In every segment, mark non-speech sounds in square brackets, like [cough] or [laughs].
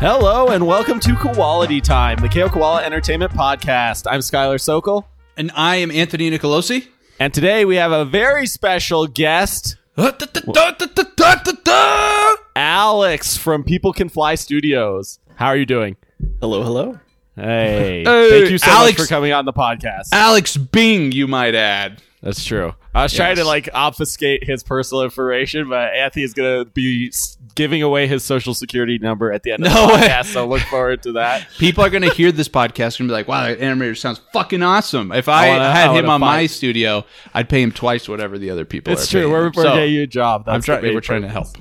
Hello and welcome to Quality Time, the KO Koala Entertainment Podcast. I'm Skylar Sokol, And I am Anthony Nicolosi. and today we have a very special guest, uh, Alex from People Can Fly Studios. How are you doing? Hello, hello. Hey, Hey, thank you so Alex- much for coming on the podcast. Alex Bing, you might add. That's true. I was trying to like obfuscate his personal information, but Anthony is going to be giving away his social security number at the end of No the way. podcast. So look forward to that. [laughs] People are going to hear this podcast and be like, wow, that animator sounds fucking awesome. If I, I wanna- had I him on my studio, I'd pay him twice whatever the other people It's are true. paying We're, we're So, getting you a job. That's I'm trying. We're trying to purpose.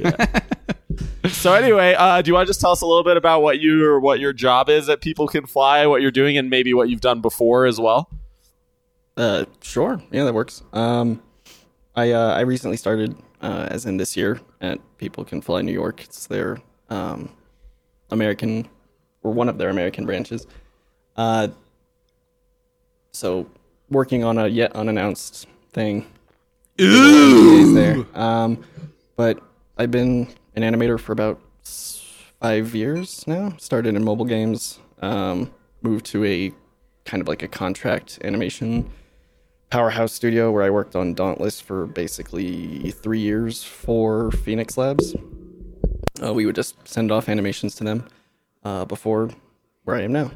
help. [laughs] So anyway, uh, do you want to just tell us a little bit about what you or what your job is at People Can Fly, what you're doing, and maybe what you've done before as well? Uh, sure. Yeah, that works. Um, I uh, I recently started, uh, as in this year, at People Can Fly New York. It's their um, American, or one of their American branches. Uh, so working on a yet unannounced thing. Ooh. There. Um, but I've been an animator for about five years now. Started in mobile games. Um, moved to a kind of like a contract animation powerhouse studio where I worked on Dauntless for basically three years for Phoenix Labs. Uh, we would just send off animations to them uh, before where I am now.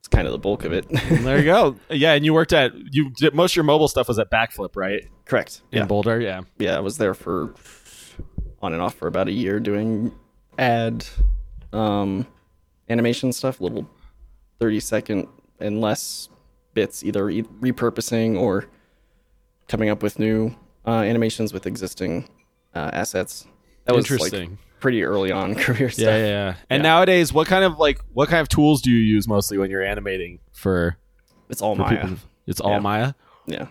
It's kind of the bulk of it. [laughs] There you go. Yeah, and you worked at you did most of your mobile stuff was at Backflip, right? Correct. In Yeah. Boulder, yeah. yeah, I was there for on and off for about a year doing ad um, animation stuff, little 30 second and less bits, either e- repurposing or coming up with new uh, animations with existing uh, assets. That was Interesting. like pretty early on [laughs] career stuff. Yeah, yeah, yeah. And Yeah. nowadays, what kind of like what kind of tools do you use mostly when you're animating for, It's all for Maya. people? It's all Yeah. Maya. Yeah.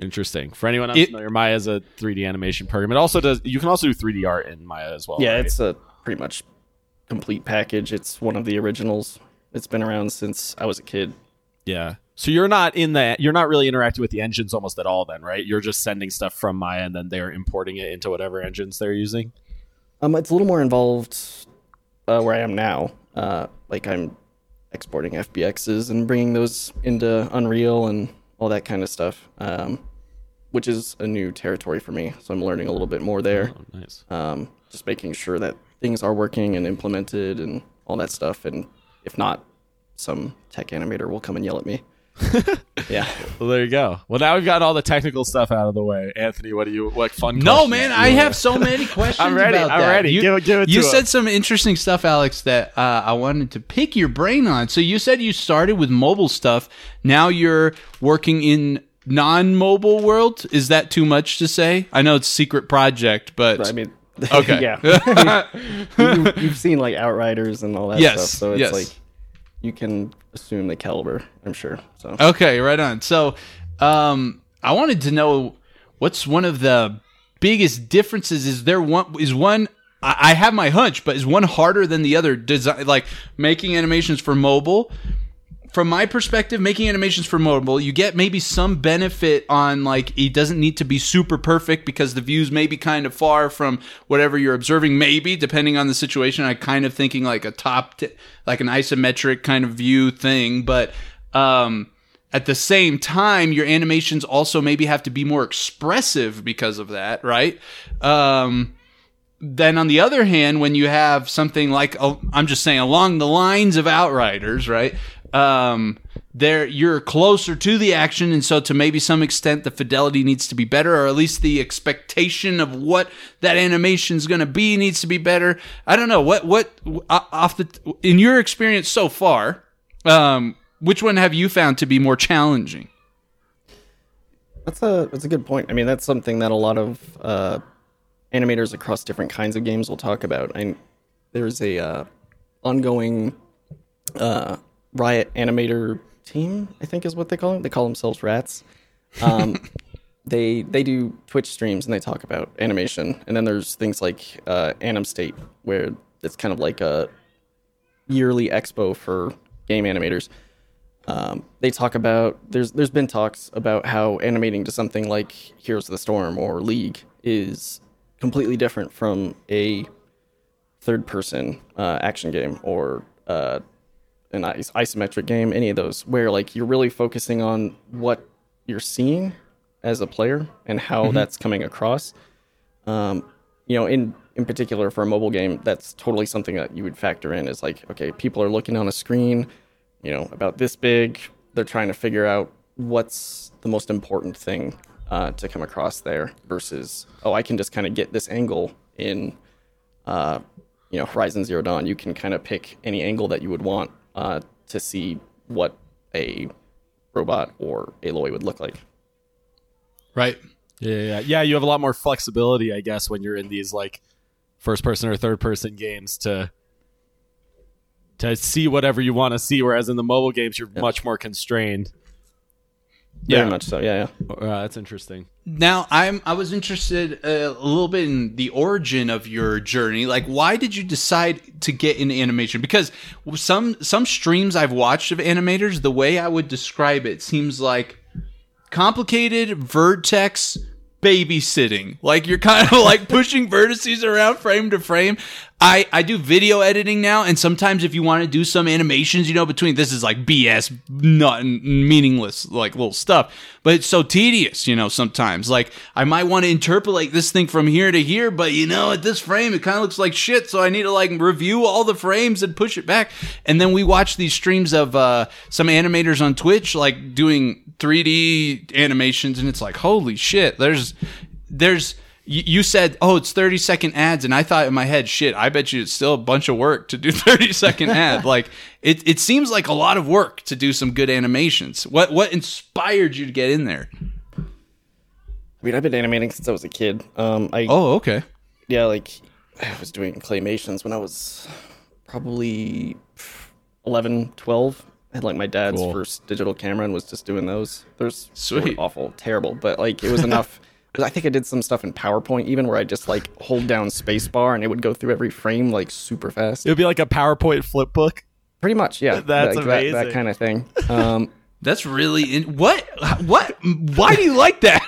Interesting. For anyone It- unfamiliar, Maya is a 3D animation program. It also does. You can also do 3D art in Maya as well. Yeah, right? it's a pretty much complete package. It's one of the originals. It's been around since I was a kid. Yeah. So you're not in the you're not really interacting with the engines almost at all then, right? You're just sending stuff from Maya and then they're importing it into whatever engines they're using. Um, it's a little more involved uh, where I am now. Uh, like I'm exporting FBXs and bringing those into Unreal and all that kind of stuff, um, which is a new territory for me. So I'm learning a little bit more there. Oh, nice. Um, just making sure that things are working and implemented and all that stuff. And if not, some tech animator will come and yell at me. [laughs] yeah. Well, there you go. Well, now we've got all the technical stuff out of the way. Anthony, what do you what fun No, man, I have so many [laughs] questions. I'm ready, about I'm that. ready. You, Give it- give it you to said him. some interesting stuff, Alex, that uh, I wanted to pick your brain on. So you said you started with mobile stuff. Now you're working in non-mobile world. Is that too much to say? I know it's a secret project, but, I mean, [laughs] Okay. yeah. you, you've seen like Outriders and all that Yes, stuff. So it's yes. like you can assume the caliber, I'm sure. So Okay, right on. So, um, I wanted to know what's one of the biggest differences. Is there one? Is one? I, I have my hunch, but is one harder than the other? Design like making animations for mobile. From my perspective, making animations for mobile, you get maybe some benefit on like it doesn't need to be super perfect because the views may be kind of far from whatever you're observing. Maybe depending on the situation, I kind of thinking like a top, t- like an isometric kind of view thing, but um, at the same time, your animations also maybe have to be more expressive because of that, right? Um, then on the other hand, when you have something like uh, I'm just saying along the lines of Outriders, right? Um, there you're closer to the action, and so to maybe some extent the fidelity needs to be better, or at least the expectation of what that animation is going to be needs to be better. I don't know what what off the in your experience so far. Um, which one have you found to be more challenging? that's a that's a good point. I mean, that's something that a lot of uh, animators across different kinds of games will talk about. And there's a uh, ongoing uh, Riot Animator Team, I think is what they call them. They call themselves Rats. Um, [laughs] they they do Twitch streams and they talk about animation. And then there's things like uh, Anim State, where it's kind of like a yearly expo for game animators. Um, they talk about there's there's been talks about how animating to something like Heroes of the Storm or League is completely different from a third person uh, action game or uh, an is- isometric game, any of those, where like you're really focusing on what you're seeing as a player and how that's coming across. Um, you know, in in particular for a mobile game, that's totally something that you would factor in. Is like, okay, people are looking on a screen, you know, about this big. They're trying to figure out what's the most important thing uh, to come across there versus, oh, I can just kind of get this angle in, uh, you know, Horizon Zero Dawn. You can kind of pick any angle that you would want uh, to see what a robot or Aloy would look like. Right. Yeah, yeah, yeah. You have a lot more flexibility, I guess, when you're in these like first person or third person games to to see whatever you want to see. Whereas in the mobile games, you're much more constrained. Very Yeah. much so. Yeah, yeah. Uh, that's interesting. Now, I'm I was interested uh, a little bit in the origin of your journey. Like, why did you decide to get into animation? Because some some streams I've watched of animators, the way I would describe it seems like complicated vertex babysitting. Like you're kind of like [laughs] pushing vertices around frame to frame. I, I do video editing now, and sometimes if you want to do some animations, you know, between this is like BS, not meaningless, like little stuff, but it's so tedious, you know, sometimes. Like I might want to interpolate this thing from here to here, but you know, at this frame, it kind of looks like shit, so I need to like review all the frames and push it back. And then we watch these streams of uh, some animators on Twitch, like doing 3D animations, and it's like, holy shit, there's, there's, you said, "Oh, it's thirty second ads," and I thought in my head, "Shit, I bet you it's still a bunch of work to do [laughs] thirty second ad." [laughs] Like it, it seems like a lot of work to do some good animations. What what inspired you to get in there? I mean, I've been animating since I was a kid. Um, I Oh, okay. yeah, like I was doing claymations when I was probably 11, 12. I had like my dad's Cool. first digital camera and was just doing those. There's Sweet. awful, terrible, but like it was enough. [laughs] 'cause I think I did some stuff in PowerPoint even where I just like hold down spacebar and it would go through every frame like super fast. It would be like a PowerPoint flip book. Pretty much, yeah. [laughs] That's like, that- amazing. That, kind of thing. Um, [laughs] That's really in- what what. Why do you like that?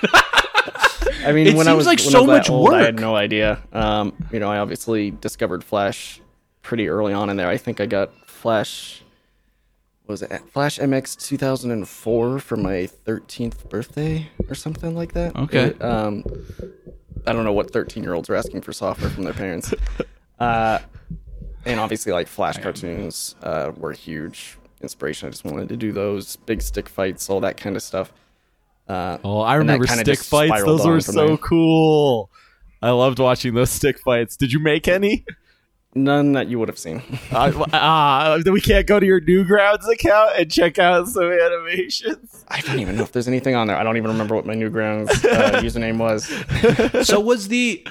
I mean, It when I seems was like so I was much old, I had no idea. Um, you know, I obviously discovered Flash pretty early on in there. I think I got Flash. Was it Flash MX 2004 for my 13th birthday or something like that? Okay. It, um, I don't know what 13 year olds are asking for software from their parents. [laughs] uh, and obviously, like Flash cartoons uh, were huge inspiration. I just wanted to do those big stick fights, all that kind of stuff. Uh, Oh, I remember stick fights. Those were so there. cool. I loved watching those stick fights. Did you make any? [laughs] none that you would have seen. [laughs] uh, ah, we can't go to your Newgrounds account and check out some animations. I don't even know if there's anything on there. I don't even remember what my Newgrounds uh, [laughs] username was. so was the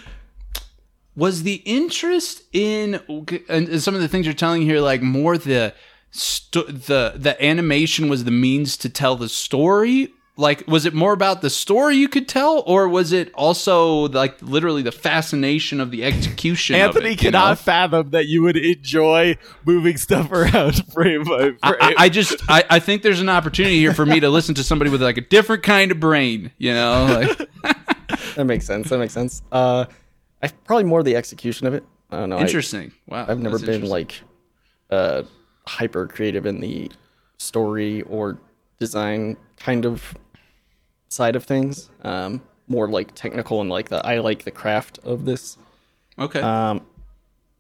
was the interest in and and some of the things you're telling here like more the sto- the the animation was the means to tell the story like was it more about the story you could tell or was it also like literally the fascination of the execution Anthony of it, cannot know? fathom that you would enjoy moving stuff [laughs] around frame by frame. I, I- I just I, I think there's an opportunity here for me to listen to somebody with like a different kind of brain you know like [laughs] That makes sense. That makes sense. Uh, I probably more the execution of it. I don't know. I, interesting wow I've never been like uh, hyper creative in the story or design kind of side of things. Um, more like technical and like the I like the craft of this. okay Um,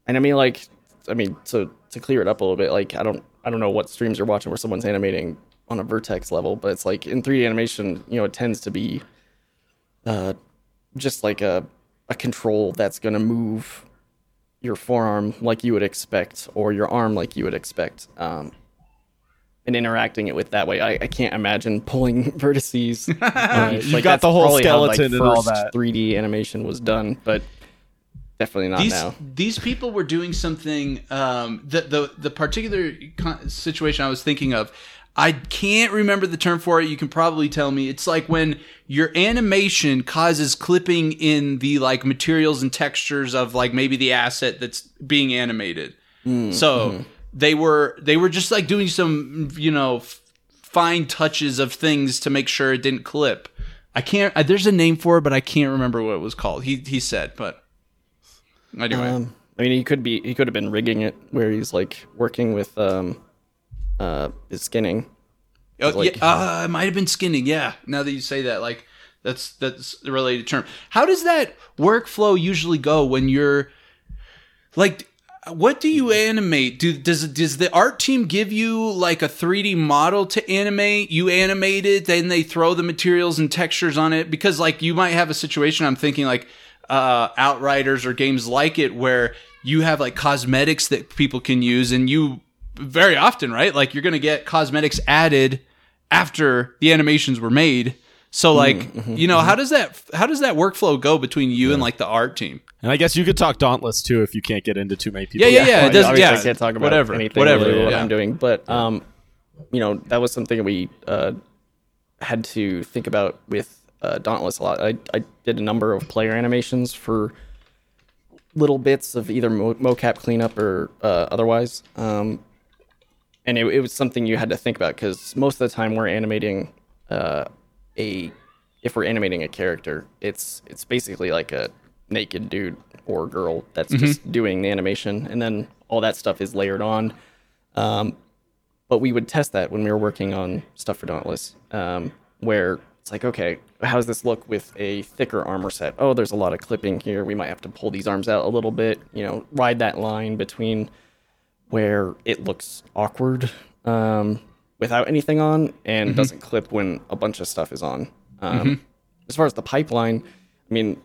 and I mean, like, I mean, to to clear it up a little bit, like, I don't, I don't know what streams you're watching where someone's animating on a vertex level, but it's like in 3D animation, you know, it tends to be, uh, just like a a control that's gonna move your forearm like you would expect, or your arm like you would expect. Um, and interacting it with that way, I, I can't imagine pulling [laughs] vertices. [laughs] Um, You've got the whole skeleton and all that. 3D animation was done, but definitely not these now. these people were doing something. Um, the the the particular situation I was thinking of, I can't remember the term for it. You can probably tell me. It's like when your animation causes clipping in the like materials and textures of like maybe the asset that's being animated. so they were they were just like doing some you know f- fine touches of things to make sure it didn't clip. I can't. Uh, there's a name for it, but I can't remember what it was called. He he said, but anyway. Um, I mean, he could be he could have been rigging it where he's like working with um, uh, his skinning. Oh, like- yeah, uh, it might have been skinning. Yeah. Now that you say that, like that's that's the related term. How does that workflow usually go when you're like? What do you animate? Do does does the art team give you like a 3D model to animate? You animate it, then they throw the materials and textures on it because like you might have a situation. I'm thinking like uh, Outriders or games like it where you have like cosmetics that people can use, and you very often right like you're gonna get cosmetics added after the animations were made. So like you know how does that how does that workflow go between you and like the art team? And I guess you could talk Dauntless too if you can't get into too many people. Yeah, yeah, yeah. Well, It doesn't. Yeah, I can't talk about whatever, anything whatever. really what yeah. I'm doing, but um, you know, that was something we uh, had to think about with uh, Dauntless a lot. I I did a number of player animations for little bits of either mo- mocap cleanup or uh, otherwise. Um, and it, it was something you had to think about because most of the time we're animating uh, a if we're animating a character, it's it's basically like a naked dude or girl that's just doing the animation, and then all that stuff is layered on. Um, but we would test that when we were working on stuff for Dauntless, um, where it's like, okay, how does this look with a thicker armor set? Oh, there's a lot of clipping here. We might have to pull these arms out a little bit. You know, ride that line between where it looks awkward um, without anything on and doesn't clip when a bunch of stuff is on. Um, As far as the pipeline, I mean,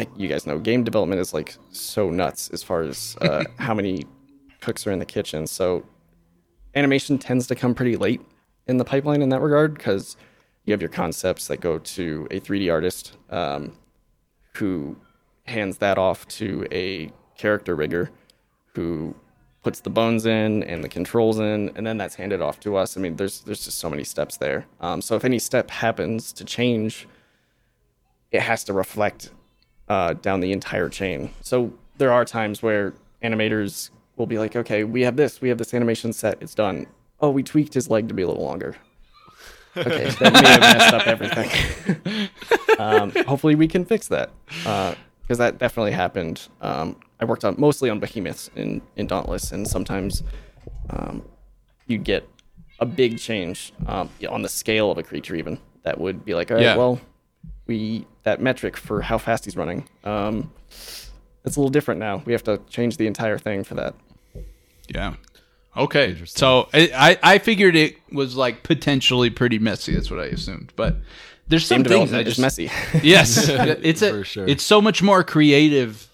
like you guys know, game development is like so nuts as far as uh, [laughs] how many cooks are in the kitchen. So animation tends to come pretty late in the pipeline in that regard because you have your concepts that go to a 3D artist um, who hands that off to a character rigger who puts the bones in and the controls in, and then that's handed off to us. I mean, there's there's just so many steps there. Um, so if any step happens to change, it has to reflect uh, down the entire chain. So there are times where animators will be like, okay, we have this, we have this animation set, it's done. Oh, we tweaked his leg to be a little longer. Okay, [laughs] that may have messed up everything. [laughs] um, hopefully, we can fix that because that definitely happened. Um, I worked on mostly on behemoths in in Dauntless, and sometimes um, you'd get a big change um, on the scale of a creature, even that would be like, all right, Yeah. well, we that metric for how fast he's running. Um, it's a little different now. We have to change the entire thing for that. Yeah. Okay. So I, I I figured it was like potentially pretty messy. That's what I assumed. But there's some Game things I development just messy. yes, [laughs] it's a For sure. it's so much more creative.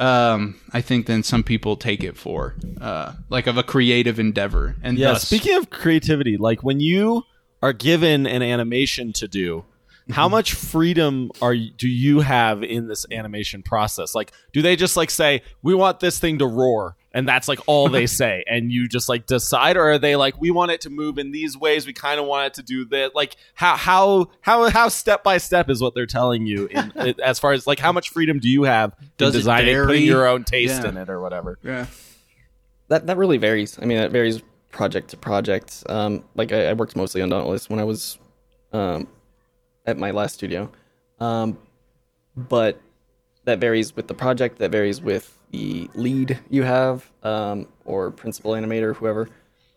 Um, I think than some people take it for, uh, like of a creative endeavor. And Yeah, thus, speaking of creativity, like when you are given an animation to do, how much freedom are you, do you have in this animation process? Like, do they just like say, "We want this thing to roar," and that's like all they [laughs] say, and you just like decide, or are they like, "We want it to move in these ways. We kind of want it to do that." Like, how how how how step by step is what they're telling you in, [laughs] as far as like how much freedom do you have Does in it designing, vary? putting your own taste Yeah. in it, or whatever? yeah. that that really varies. I mean, it varies project to project. Um, like I, I worked mostly on Dauntless when I was um, at my last studio, um, but that varies with the project. That varies with the lead you have um, or principal animator, whoever.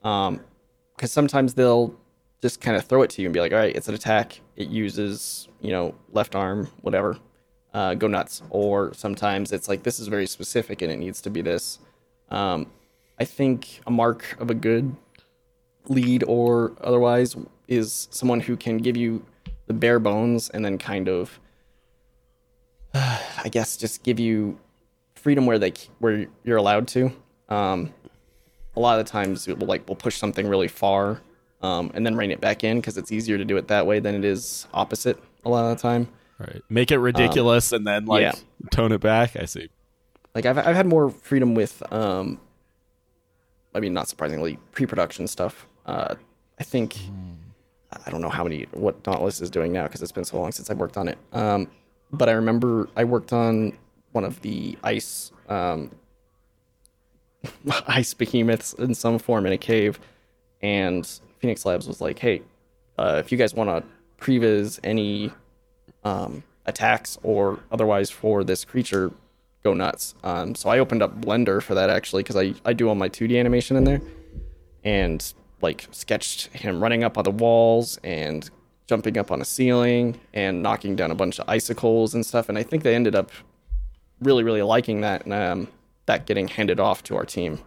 Because sometimes they'll just kind of throw it to you and be like, "All right, it's an attack. It uses you know left arm, whatever. Uh, go nuts." Or sometimes it's like, "This is very specific and it needs to be this." Um, I think a mark of a good lead or otherwise is someone who can give you the bare bones and then kind of, [sighs] I guess, just give you freedom where they where you're allowed to. Um, a lot of the times, it will like we'll push something really far um, and then rein it back in because it's easier to do it that way than it is opposite. A lot of the time. Right. Make it ridiculous and then like yeah. tone it back. I see. like I've I've had more freedom with um I mean not surprisingly pre-production stuff. Uh I think I don't know how many what Dauntless is doing now because it's been so long since I worked on it. Um but I remember I worked on one of the ice um [laughs] ice behemoths in some form in a cave and Phoenix Labs was like, "Hey, uh, if you guys want to previs any um, attacks or otherwise for this creature, go nuts. Um, so I opened up Blender for that actually because I, I do all my 2D animation in there and like sketched him running up on the walls and jumping up on a ceiling and knocking down a bunch of icicles and stuff. And I think they ended up really, really liking that and um, that getting handed off to our team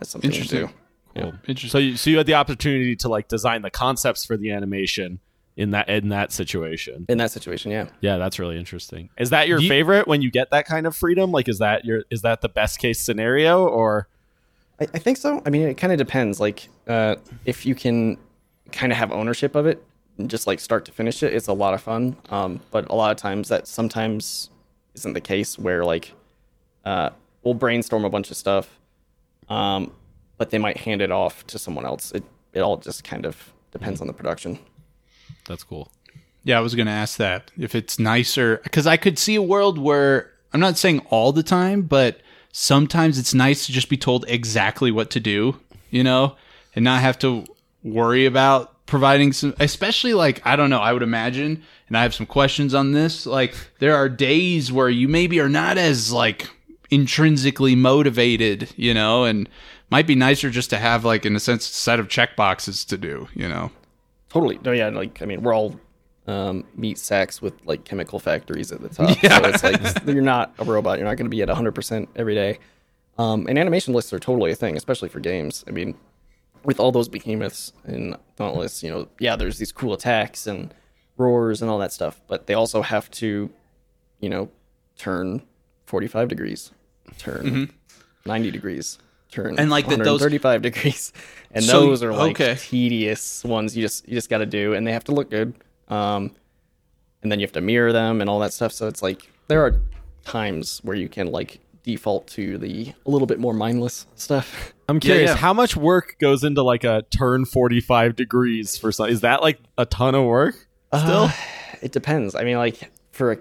as something to Interesting. do. Cool. Interesting. So you, so you had the opportunity to like design the concepts for the animation in that in that situation. In that situation, yeah. Yeah, that's really interesting. Is that your You- favorite when you get that kind of freedom? Like, is that your is that the best case scenario or? I, I think so. I mean, it kind of depends. Like, uh, if you can kind of have ownership of it, and just like start to finish it, it's a lot of fun. Um, but a lot of times that sometimes isn't the case. Where like, uh, we'll brainstorm a bunch of stuff, um, but they might hand it off to someone else. It it all just kind of depends on the production. That's cool. Yeah, I was going to ask that if it's nicer because I could see a world where I'm not saying all the time, but sometimes it's nice to just be told exactly what to do, you know, and not have to worry about providing some, especially like, I don't know, I would imagine, and I have some questions on this. Like, there are days where you maybe are not as like intrinsically motivated, you know, and might be nicer just to have like, in a sense, a set of check boxes to do, you know. Totally. No, yeah. Like, I mean, we're all um, meat sacks with like chemical factories at the top. [laughs] So it's like you're not a robot. You're not going to be at 100% every day. Um, and animation lists are totally a thing, especially for games. I mean, with all those behemoths in Dauntless, you know, yeah, there's these cool attacks and roars and all that stuff, but they also have to, you know, turn 45 degrees, turn 90 degrees, turn And, like, that those- 35 degrees, [laughs] and So- those are like okay. tedious ones. You just you just got to do, and they have to look good. Um, and then you have to mirror them and all that stuff. So it's like there are times where you can like default to the a little bit more mindless stuff. [laughs] I'm curious, yeah. how much work goes into like a turn 45 degrees for some? Is that like a ton of work? Still, Uh, it depends. I mean, like for a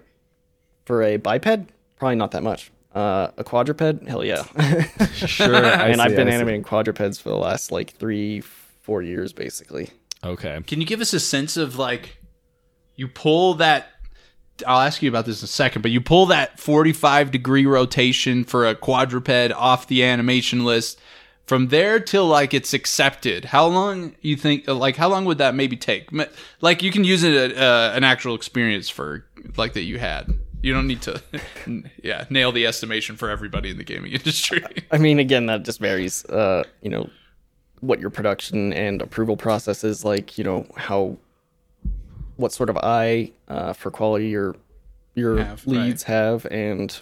for a biped, probably not that much. Uh, a quadruped, hell yeah. [laughs] [laughs] sure. I and I've been I see. animating quadrupeds for the last like three, four years, basically. Okay. Can you give us a sense of like you pull that I'll ask you about this in a second, but you pull that 45 degree rotation for a quadruped off the animation list from there till like it's accepted. How long you think like how long would that maybe take? Like you can use it uh, an actual experience for like that you had. You don't need to [laughs] yeah, nail the estimation for everybody in the gaming [laughs] industry. I mean, again, that just varies. Uh, you know, what your production and approval process is like. You know how, what sort of eye uh, for quality your your Have, leads have, and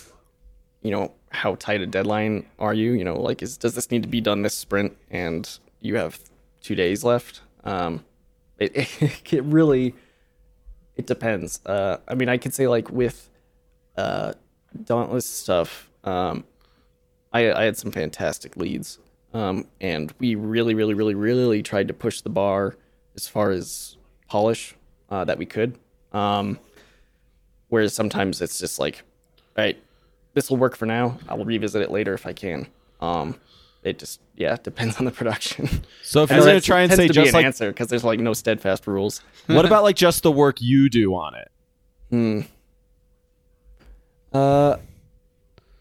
you know how tight a deadline are you? You know, like is does this need to be done this sprint, and you have two days left? Um, it [laughs] it, really it depends. Uh, I mean, I could say like with uh, Dauntless stuff. Um, I, I had some fantastic leads. Um, and we really, really, really, really tried to push the bar as far as polish uh, that we could. Um, whereas sometimes it's just like, all right, this will work for now. I will revisit it later if I can. Um, it just, yeah, depends on the production. So if you're gonna try and say to be just an like, answer because there's like no steadfast rules. [laughs] what about like just the work you do on it? Hmm. Uh,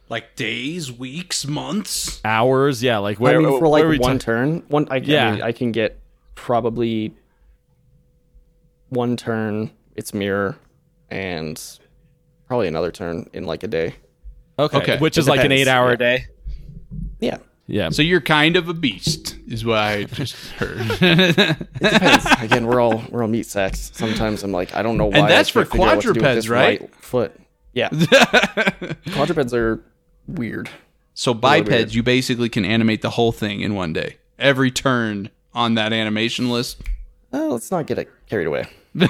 like days, weeks, months. Hours? Yeah. Like where? I mean, for where like we one ta- turn, one I, Yeah. I, mean, I can get probably one turn. It's mirror, and probably another turn in like a day. okay. Okay. Which It is like an eight-hour yeah. day. Yeah, Yeah. So you're kind of a beast, is what I just heard. [laughs] it depends. Again, we're all we're all meat sacks. Sometimes I'm like, I don't know why. I that's for figure out what to do with quadrupeds, this right? Foot. Yeah, [laughs] quadrupeds are weird. So Really weird. bipeds, you basically can animate the whole thing in one day. Every turn on that animation list. Uh, let's not get it carried away. [laughs]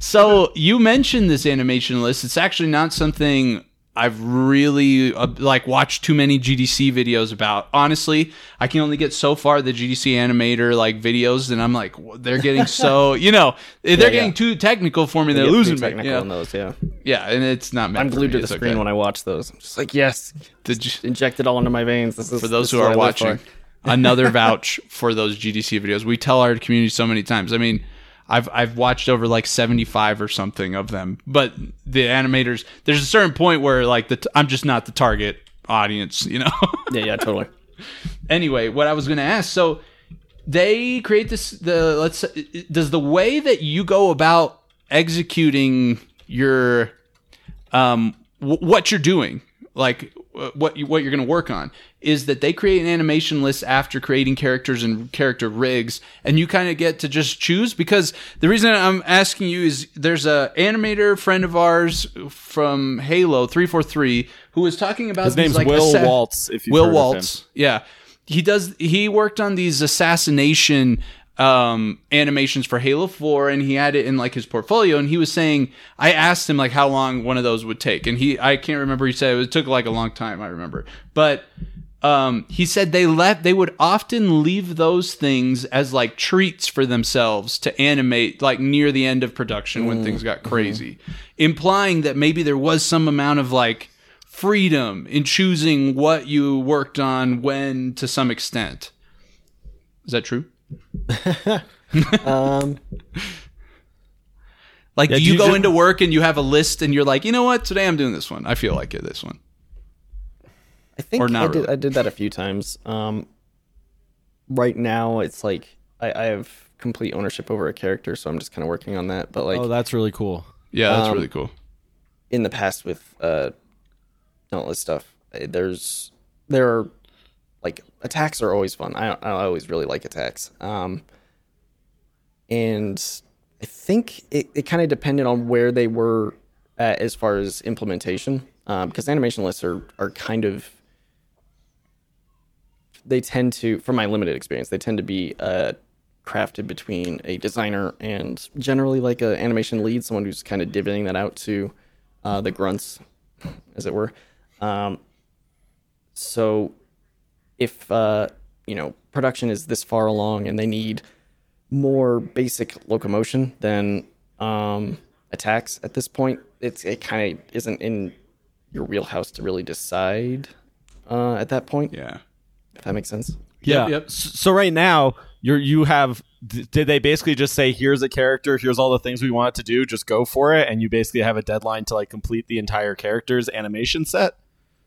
So you mentioned this animation list. It's actually not something I've really uh, like watched too many GDC videos about. Honestly, I can only get so far the GDC animator like videos, and I'm like, they're getting so [laughs] you know they're yeah. getting too technical for me. They're losing too me. technical Yeah. those. Yeah, yeah, and it's not. I'm glued to the It's screen okay. when I watch those. I'm just like, yes, Did you- inject it all into my veins. This is for those who are watching another vouch for those GDC videos. We tell our community so many times. I mean, I've I've watched over like 75 or something of them. But the animators there's a certain point where like the t- I'm just not the target audience, you know. [laughs] Yeah, yeah, totally. anyway, what I was going to ask, so they create this the let's does the way that you go about executing your um w- what you're doing like what you, what you're going to work on is that they create an animation list after creating characters and character rigs and you kind of get to just choose because the reason I'm asking you is there's a animator friend of ours from Halo 343 who was talking about His these, name's like, Will assa- Waltz. If you've Will heard of him. Waltz. Yeah. He does he worked on these assassination um animations for Halo 4 and he had it in like his portfolio and he was saying I asked him like how long one of those would take and he I can't remember he said it, took like a long time I remember. But um he said they left they would often leave those things as like treats for themselves to animate like near the end of production when things got crazy implying that maybe there was some amount of like freedom in choosing what you worked on when to some extent. Is that true? Um, [laughs] Like, Yeah, do do you you go just- into work and you have a list and you're like, you know what, today I'm doing this one. I feel like it. This one. I think Or not I did. really? I did that a few times. Um, right now, it's like I, I have complete ownership over a character, so I'm just kind of working on that. But like Oh, that's really cool. Yeah, that's Um, really cool. in the past with uh, Dauntless stuff, eh, there's there are like attacks are always fun. I I always really like attacks. Um, and I think it, it kind of depended on where they were at as far as implementation, because animation lists are are kind of they tend to, from my limited experience, they tend to be uh, crafted between a designer and generally like an animation lead, someone who's kind of divvying that out to uh, the grunts, as it were. Um, so if uh, you know production is this far along and they need more basic locomotion than um, attacks at this point, it's it kind of isn't in your wheelhouse to really decide uh, at that point. Yeah. If that makes sense. Yeah. yep. S- So right now, you're you have. Did they basically just say, "Here's a character. Here's all the things we want it to do. Just go for it," and you basically have a deadline to like complete the entire character's animation set?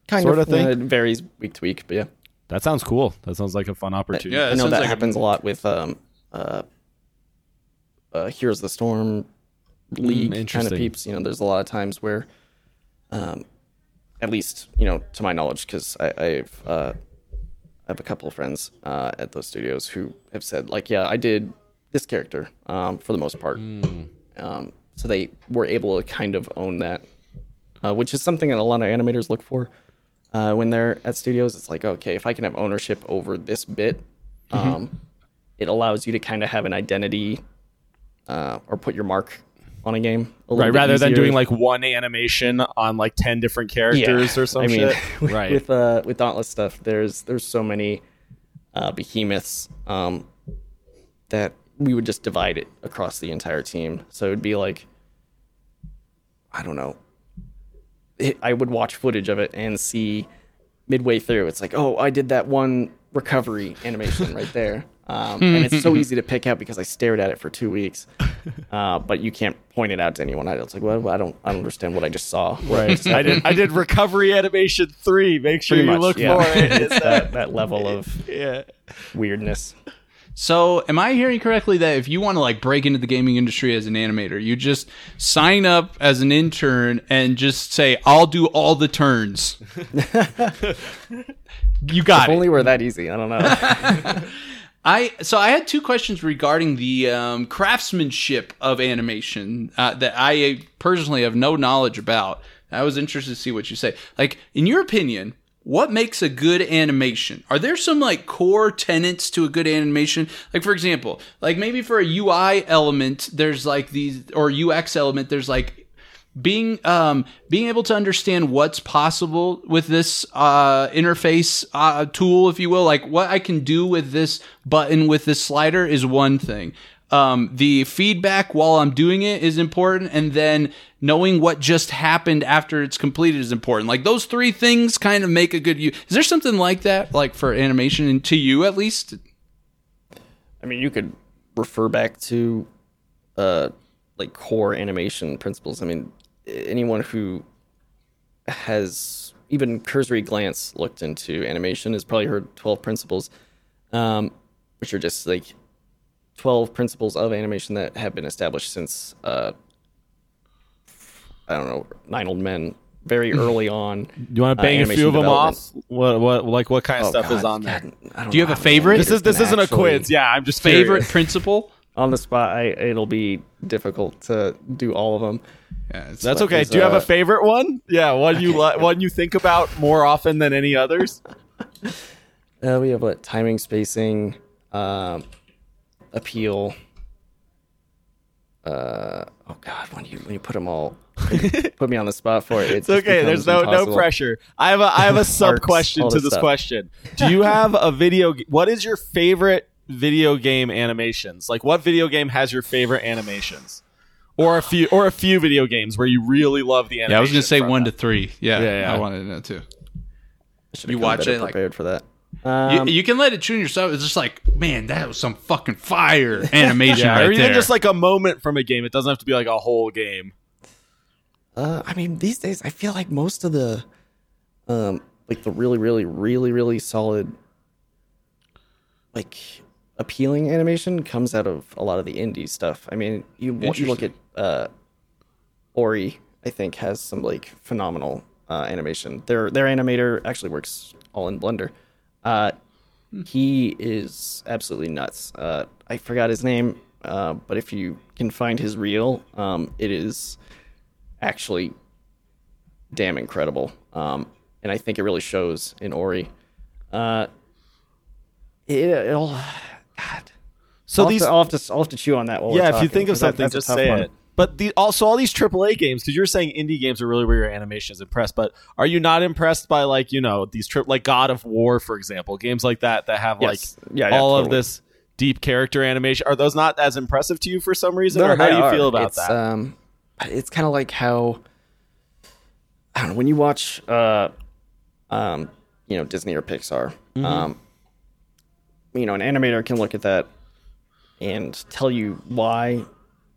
Kind Sort of, of thing? it varies week to week, but yeah. That sounds cool. That sounds like a fun opportunity. Yeah, I know that like happens a lot with um, uh, uh, Heroes of the Storm League kind of interesting. peeps. You know, there's a lot of times where, um, at least you know, to my knowledge, because I've uh, I have a couple of friends uh, at those studios who have said like, yeah, I did this character um, for the most part. Um, so they were able to kind of own that, uh, which is something that a lot of animators look for uh, when they're at studios. It's like, okay, if I can have ownership over this bit, um, it allows you to kind of have an identity uh, or put your mark on a game. A little Right, rather than doing like one animation on like ten different characters or something. I mean, shit. [laughs] right. with uh, with Dauntless stuff, there's there's so many uh, behemoths um, that we would just divide it across the entire team. So it'd be like, I don't know. It, I would watch footage of it and see midway through, it's like, oh, I did that one recovery animation right there. [laughs] Um, and it's so easy to pick out because I stared at it for two weeks, uh, but you can't point it out to anyone. I it's like, well, I don't, I don't understand what I just saw. Right. [laughs] I did. I did recovery animation three. Make sure Pretty you much, look yeah. for it. It's [laughs] that, that level of yeah. weirdness. So, am I hearing correctly that if you want to like break into the gaming industry as an animator, you just sign up as an intern and just say, "I'll do all the turns." [laughs] you got If it. only were that easy. I don't know. [laughs] I so I had two questions regarding the um, craftsmanship of animation uh, that I personally have no knowledge about. I was interested to see what you say. Like, in your opinion, what makes a good animation? Are there some like core tenets to a good animation? Like for example, like maybe for a UI element, there's like these or UX element, there's like being um being able to understand what's possible with this uh interface uh tool if you will like what i can do with this button with this slider is one thing um the feedback while i'm doing it is important and then knowing what just happened after it's completed is important. Like those three things kind of make a good use is there something like that like for animation and to you at least? I mean, you could refer back to uh, like core animation principles. I mean, anyone who has even cursory glance looked into animation has probably heard 12 principles, um, which are just like 12 principles of animation that have been established since, uh, I don't know, Nine Old Men, very [laughs] early on. Do You want to uh, bang a few of them off? What what like what kind of Oh, stuff is God, on there? God, don't you have a favorite? This is this isn't a quiz. Yeah, I'm just favorite curious. principle [laughs] on the spot. I it'll be difficult to do all of them. yeah, That's okay. Do you have uh, a favorite one? Yeah, one you li- one you think about more often than any others? [laughs] Uh, we have what timing, spacing, um, appeal. Uh, oh God, when you when you put them all, [laughs] put me on the spot for it. It It's okay. There's no no pressure. I have a I have a [laughs] sub question to this this stuff. question. Do you have a video? g- What is your favorite video game animations? Like, what video game has your favorite animations? Or a few, or a few video games where you really love the animation. yeah i was gonna say one them. to three yeah, Yeah, yeah. i wanted to know too You You watch it, like- prepared for that. You, Um, you can let it tune yourself. It's just like, man, that was some fucking fire [laughs] animation Yeah, right or even there. just like a moment from a game. It doesn't have to be like a whole game. Uh, I mean, these days I feel like most of the, um, like the really, really, really, really solid, like appealing animation comes out of a lot of the indie stuff. I mean, you you look at uh, Ori, I think has some like phenomenal uh, animation. Their their animator actually works all in Blender. Uh, he is absolutely nuts. Uh, I forgot his name, uh, but if you can find his reel, um, it is actually damn incredible. Um, and I think it really shows in Ori. Uh, it, it'll, [sighs] God. So I'll, these, have to, I'll, have to, I'll have to chew on that. While yeah, if you think of that- something, just say one. it. But the also all these AAA games because you're saying indie games are really where your animation is impressed. But are you not impressed by like you know these trip like God of War for example, games like that that have Yes. like Yeah, yeah, all of this deep character animation? Are those not as impressive to you for some reason, No, or how do you are. feel about it's, that? Um, it's kind of like how I don't know when you watch, uh, um, you know, Disney or Pixar. Mm-hmm. Um, you know, an animator can look at that and tell you why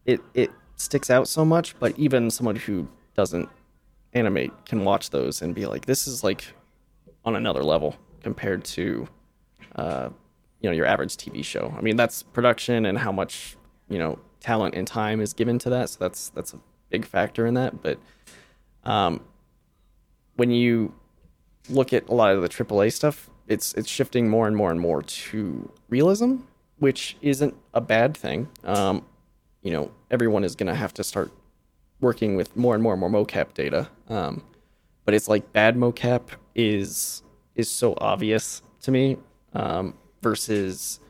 it it sticks out so much. But even someone who doesn't animate can watch those and be like, "This is like on another level compared to." Uh, you know your average TV show. I mean that's production and how much you know talent and time is given to that. So that's that's a big factor in that. But um, when you look at a lot of the AAA stuff, it's it's shifting more and more and more to realism, which isn't a bad thing. Um, you know, everyone is going to have to start working with more and more and more mocap data. Um, but it's like bad mocap is is so obvious to me um, versus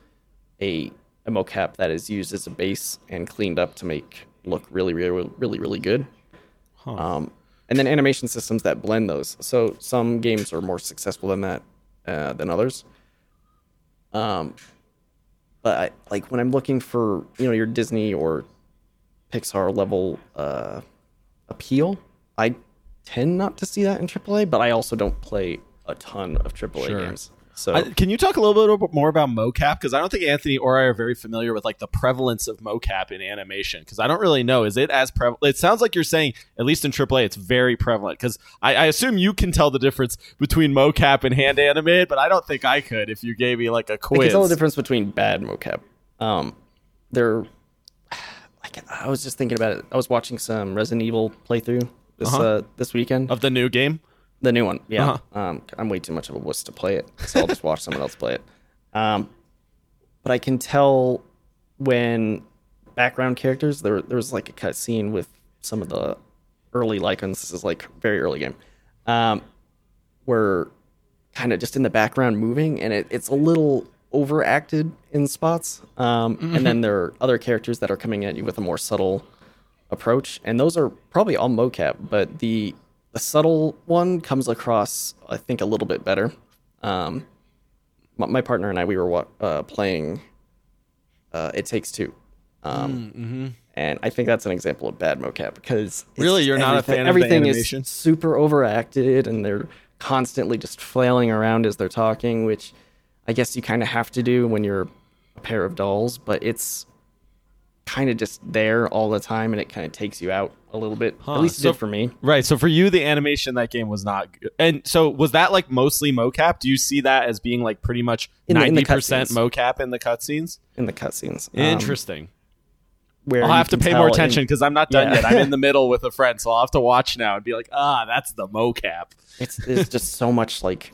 a, a mocap that is used as a base and cleaned up to make look really really really really good. Um, and then animation systems that blend those. So some games are more successful than that uh, than others. Um, but I, like when I'm looking for you know your Disney or Pixar level uh, appeal, I tend not to see that in AAA. But I also don't play a ton of AAA Sure. games. So I- can you talk a little bit more about mocap? Because I don't think Anthony or I are very familiar with like the prevalence of mocap in animation. Because I don't really know. Is it as prevalent? It sounds like you're saying, at least in AAA, it's very prevalent. Because I, I assume you can tell the difference between mocap and hand animated, but I don't think I could if you gave me like a quiz. can tell the difference between bad mocap. Um, they're like I was just thinking about it. I was watching some Resident Evil playthrough this Uh-huh. uh, this weekend. of the new game. The new one, yeah. Uh-huh. Um, I'm way too much of a wuss to play it, so I'll just watch someone else play it. Um, but I can tell when background characters there there was like a cut scene with some of the early Lycans. This is like very early game, um, where kind of just in the background moving, and it, it's a little overacted in spots. Um, And then there are other characters that are coming at you with a more subtle approach, and those are probably all mocap, but the the subtle one comes across, I think, a little bit better. Um, my, my partner and I, we were uh, playing uh, It Takes Two. Um, And I think that's an example of bad mocap because Really? You're not a fan of the everything is super overacted, and they're constantly just flailing around as they're talking, which I guess you kind of have to do when you're a pair of dolls. But it's kind of just there all the time, and it kind of takes you out a little bit. Huh, At least it so- did for me. Right. So for you, the animation that game was not good. And so was that like mostly mocap? Do you see that as being like pretty much ninety percent mocap in the cutscenes? in the cutscenes. Um, Interesting. where I'll have to pay more attention because I'm not done Yeah. yet. I'm in the [laughs] middle with a friend, so I'll have to watch now and be like, ah, that's the mocap. it's it's just so much like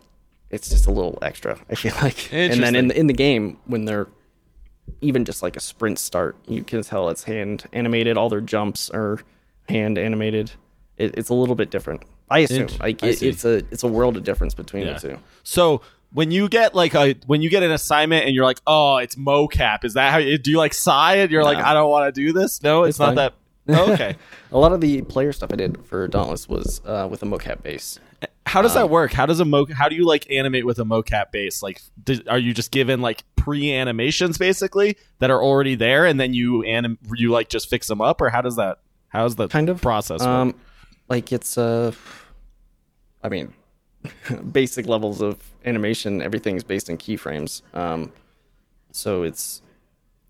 it's just a little extra. I feel like, and then in the, in the game when they're even just like a sprint start, you can tell it's hand animated. All their jumps are hand animated. It, it's a little bit different. I assume Int- like I it, see. it's a it's a world of difference between Yeah. the two. So when you get like a when you get an assignment and you're like, oh, it's mocap. Is that how you do? You like sigh and you're like, No. I don't want to do this. No, it's, It's not fine. that. [laughs] Oh, okay. A lot of the player stuff I did for Dauntless was uh, with a mocap base. How does Um, that work? How does a mo? How do you like animate with a mocap base? Like, do, are you just given like pre animations basically that are already there, and then you anim you like just fix them up, or how does that? How's the kind of process? work? Um, like it's uh, I mean, [laughs] basic levels of animation. Everything's based in keyframes. Um, so it's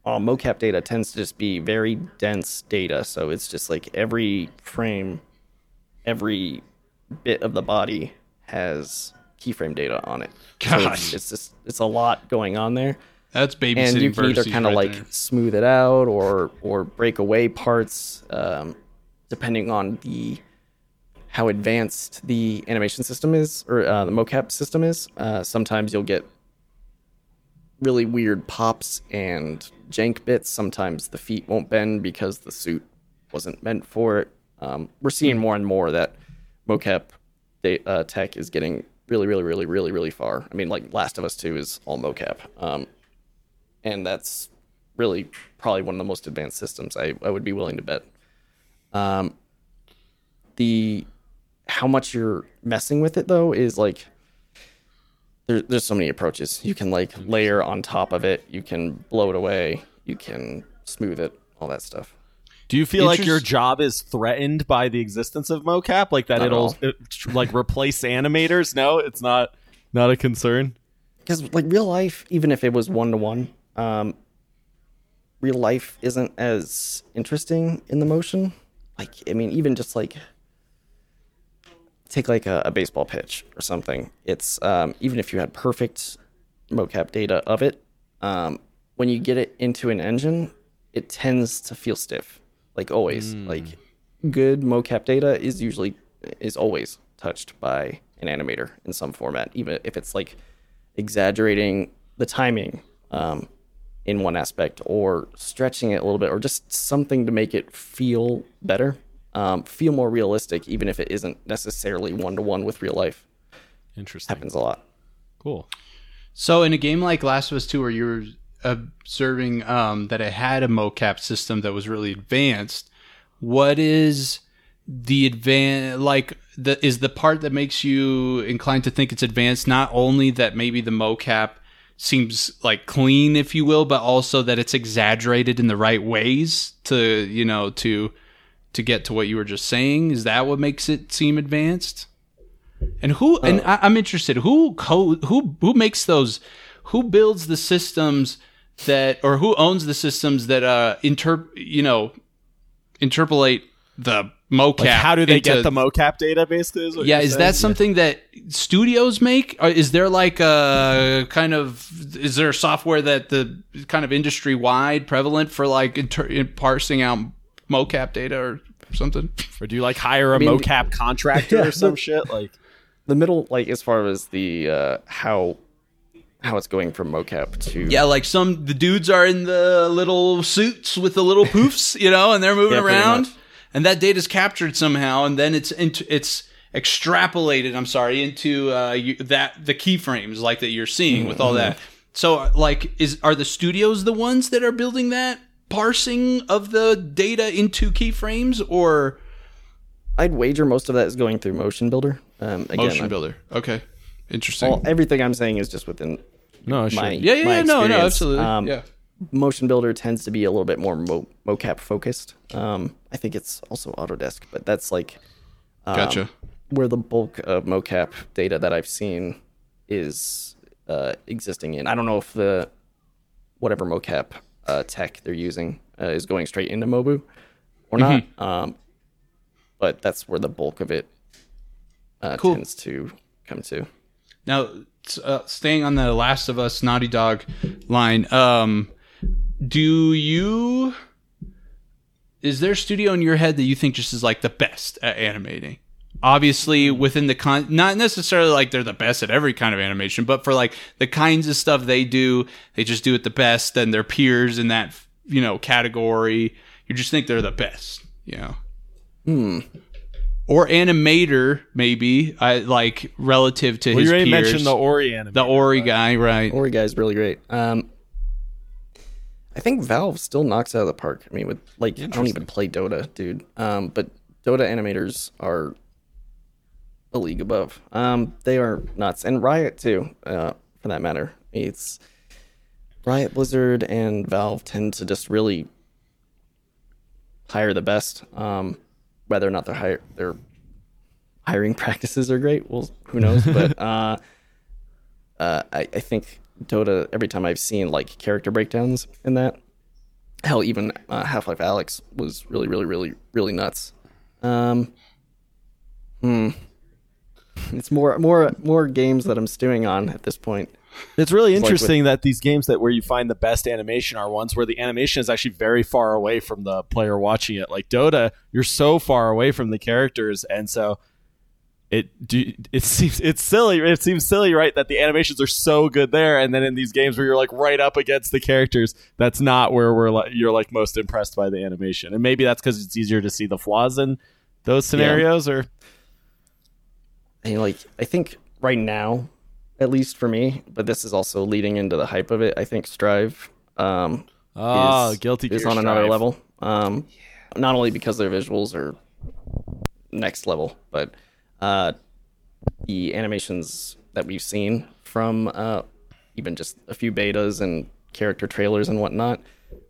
all mocap data tends to just be very dense data. So it's just like every frame, every bit of the body has keyframe data on it. So it's, Gosh. it's just it's a lot going on there That's babysitting and you can either kind of right like there. smooth it out or or break away parts um, depending on the how advanced the animation system is or uh, the mocap system is. Uh, sometimes you'll get really weird pops and jank bits. Sometimes the feet won't bend because the suit wasn't meant for it. Um, we're seeing more and more that mocap uh, tech is getting really really really really really far. I mean like last of us 2 is all mocap. Um, and that's really probably one of the most advanced systems I, I would be willing to bet. Um, the how much you're messing with it though is like there, there's so many approaches. You can like layer on top of it. You can blow it away. You can smooth it. All that stuff. do you feel like your job is threatened by the existence of mocap? Like that Not it'll it, like replace animators? No, it's not. Not a concern. because like real life even if it was one to one um real life isn't as interesting in the motion. Like i mean even just like take like a, a baseball pitch or something. It's um even if you had perfect mocap data of it um when you get it into an engine it tends to feel stiff like always. Like good mocap data is usually is always touched by an animator in some format even if it's like exaggerating the timing. Um, in one aspect or stretching it a little bit or just something to make it feel better um, feel more realistic even if it isn't necessarily one-to-one with real life Interesting. happens a lot Cool. So in a game like Last of Us 2 where you're observing um, that it had a mocap system that was really advanced, what is the advan like the is the part that makes you inclined to think it's advanced not only that maybe the mocap seems like clean if you will but also that it's exaggerated in the right ways to you know to to get to what you were just saying. Is that what makes it seem advanced? And who and I, I'm interested who co- who who makes those who builds the systems that or who owns the systems that uh inter you know interpolate the mocap Like, how do they into- get the mocap data? Basically, is yeah is saying? that something that studios make or is there like a kind of is there software that the kind of industry wide prevalent for like inter- in parsing out mocap data or something [laughs] Or do you like hire a mean- mocap contractor Yeah, or some the- shit? Like, the middle like as far as the uh, how how it's going from mocap to Yeah, like some the dudes are in the little suits with the little poofs, you know, and they're moving Yeah, around, much. And that data is captured somehow, and then it's into it's extrapolated. I'm sorry into uh, you, that the keyframes like that you're seeing with all that. So uh, like, is are the studios the ones that are building that parsing of the data into keyframes or I'd wager most of that is going through Motion Builder. Um, again, motion I- builder? Okay, interesting. all, everything I'm saying is just within No, sure. my yeah, yeah, yeah, no, no, absolutely. Um, yeah. Motion Builder tends to be a little bit more mo- mocap focused. Um, I think it's also Autodesk, but that's like um, Gotcha. where the bulk of mocap data that I've seen is uh, existing in. I don't know if the whatever mocap uh, tech they're using uh, is going straight into Mobu or not. Mm-hmm. Um, but that's where the bulk of it uh, Cool. tends to come to. Now, uh, staying on the Last of Us Naughty Dog line, um, do you? Is there a studio in your head that you think just is like the best at animating? Obviously, within the con, not necessarily like they're the best at every kind of animation, but for like the kinds of stuff they do, they just do it the best than their peers in that you know category. You just think they're the best, you know. Hmm. Or animator, maybe, I like relative to Well, his you already peers. mentioned the Ori anime. The Ori guy, right? Ori guy's really great. Um, I think Valve still knocks it out of the park. I mean, with like, I don't even play Dota, dude. Um, but Dota animators are a league above. Um, they are nuts, and Riot too, uh, for that matter. It's Riot, Blizzard, and Valve tend to just really hire the best. Um, whether or not their hire their hiring [laughs] practices are great, well, who knows? but [laughs] uh, uh, I, I think Dota, every time I've seen like character breakdowns in that, hell, even uh, Half Life Alyx was really, really, really, really nuts. Um, hmm. It's more, more, more games that I'm stewing on at this point. It's really like with- interesting that these games that where you find the best animation are ones where the animation is actually very far away from the player watching it. Like Dota, you're so far away from the characters, and so it do, it [laughs] seems it's silly. It seems silly, right? That the animations are so good there, and then in these games where you're like right up against the characters, that's not where we're like you're like most impressed by the animation, and maybe that's because it's easier to see the flaws in those scenarios, or And like, I think right now, at least for me, but this is also leading into the hype of it. I think Strive, um, oh, is, guilty is on another level. Um, not only because their visuals are next level, but uh, the animations that we've seen from uh, even just a few betas and character trailers and whatnot,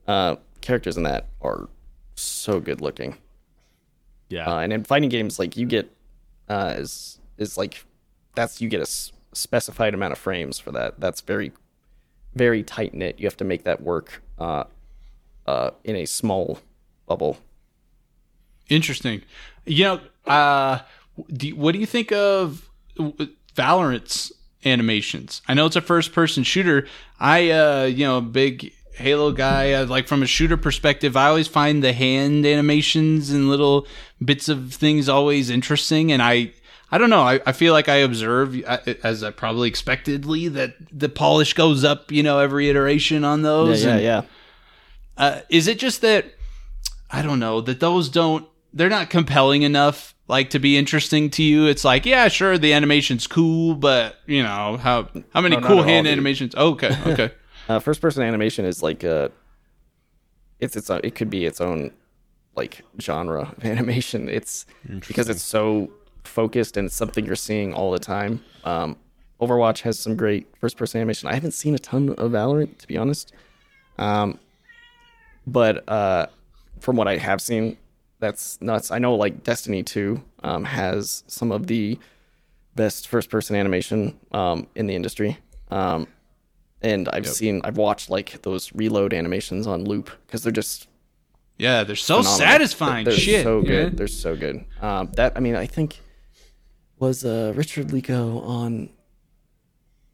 uh, characters in that are so good looking. Yeah, Uh, and in fighting games, like you get uh, is is like that's you get a s- specified amount of frames for that. That's very very tight knit. You have to make that work uh, uh, in a small bubble. Interesting. You know, uh, do, what do you think of Valorant's animations? I know it's a first-person shooter. I, uh, you know, big Halo guy. Uh, like from a shooter perspective, I always find the hand animations and little bits of things always interesting. And I, I don't know. I, I feel like I observe, uh, as I probably expectedly, that the polish goes up. You know, every iteration on Yeah, those. yeah, and- yeah. uh, is it just that I don't know that those don't they're not compelling enough like to be interesting to you? It's like yeah, sure, the animation's cool, but you know how how many No, cool at all, hand animations? Oh, okay, [laughs] okay, Uh, first person animation is like uh it's its own, it could be its own like genre of [laughs] animation. It's because it's so focused and it's something you're seeing all the time. Um, Overwatch has some great first person animation. I haven't seen a ton of Valorant to be honest. Um, but uh, from what I have seen, that's nuts. I know like Destiny 2 um, has some of the best first person animation um, in the industry. Um, and I've seen, I've watched like those reload animations on loop because they're just yeah, they're so phenomenal. satisfying. They're Shit, so good. yeah. They're so good. Um, that I mean, I think was uh, Richard Lico on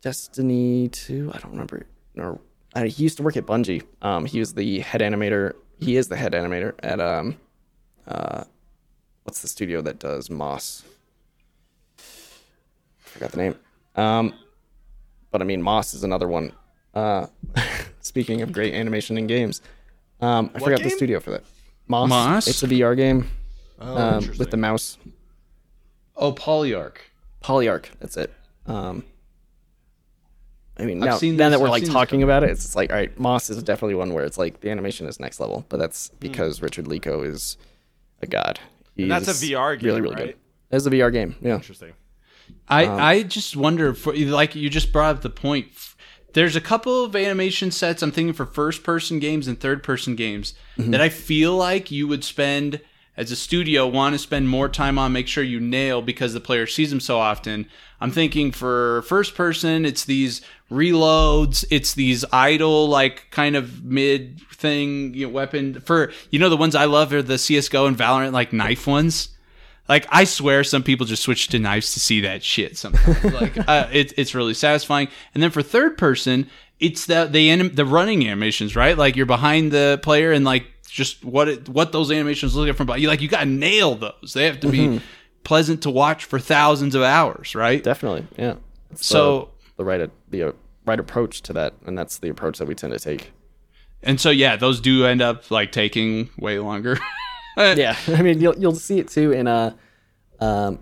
Destiny 2. I don't remember. Or uh, he used to work at Bungie. Um, he was the head animator. He is the head animator at um, uh, what's the studio that does Moss? I forgot the name. Um, but I mean, Moss is another one. Uh, [laughs] speaking of great animation in games, um, I forgot the studio for that. Moss. Moss? It's a VR game Oh, um, with the mouse. Oh, Polyarc. Polyarc. That's it. Um, I mean, now, now this- that we're I've like talking about it, it's just like, all right, Moss is definitely one where it's like the animation is next level, but that's because Richard Lico is a god. And that's a VR game, really, really right? good. That's a VR game. Yeah. Interesting. I Um, I just wonder for like you just brought up the point. There's a couple of animation sets I'm thinking for first person games and third person games Mm-hmm. that I feel like you would spend as a studio want to spend more time on make sure you nail because the player sees them so often. I'm thinking for first person it's these reloads, it's these idle like kind of mid thing you know, weapon for you know the ones I love are the CS:GO and Valorant like knife ones. Like I swear, some people just switch to knives to see that shit. Sometimes, [laughs] like uh, it, it's really satisfying. And then for third person, it's the the anim- the running animations, right? Like you're behind the player and like just what it, what those animations look like from behind. You like you got to nail those. They have to be pleasant to watch for thousands of hours, right? Definitely. Yeah. It's So- the, the right the uh, right approach to that, and that's the approach that we tend to take. And so yeah, those do end up like taking way longer. [laughs] yeah, [laughs] I mean you'll you'll see it too in uh, um,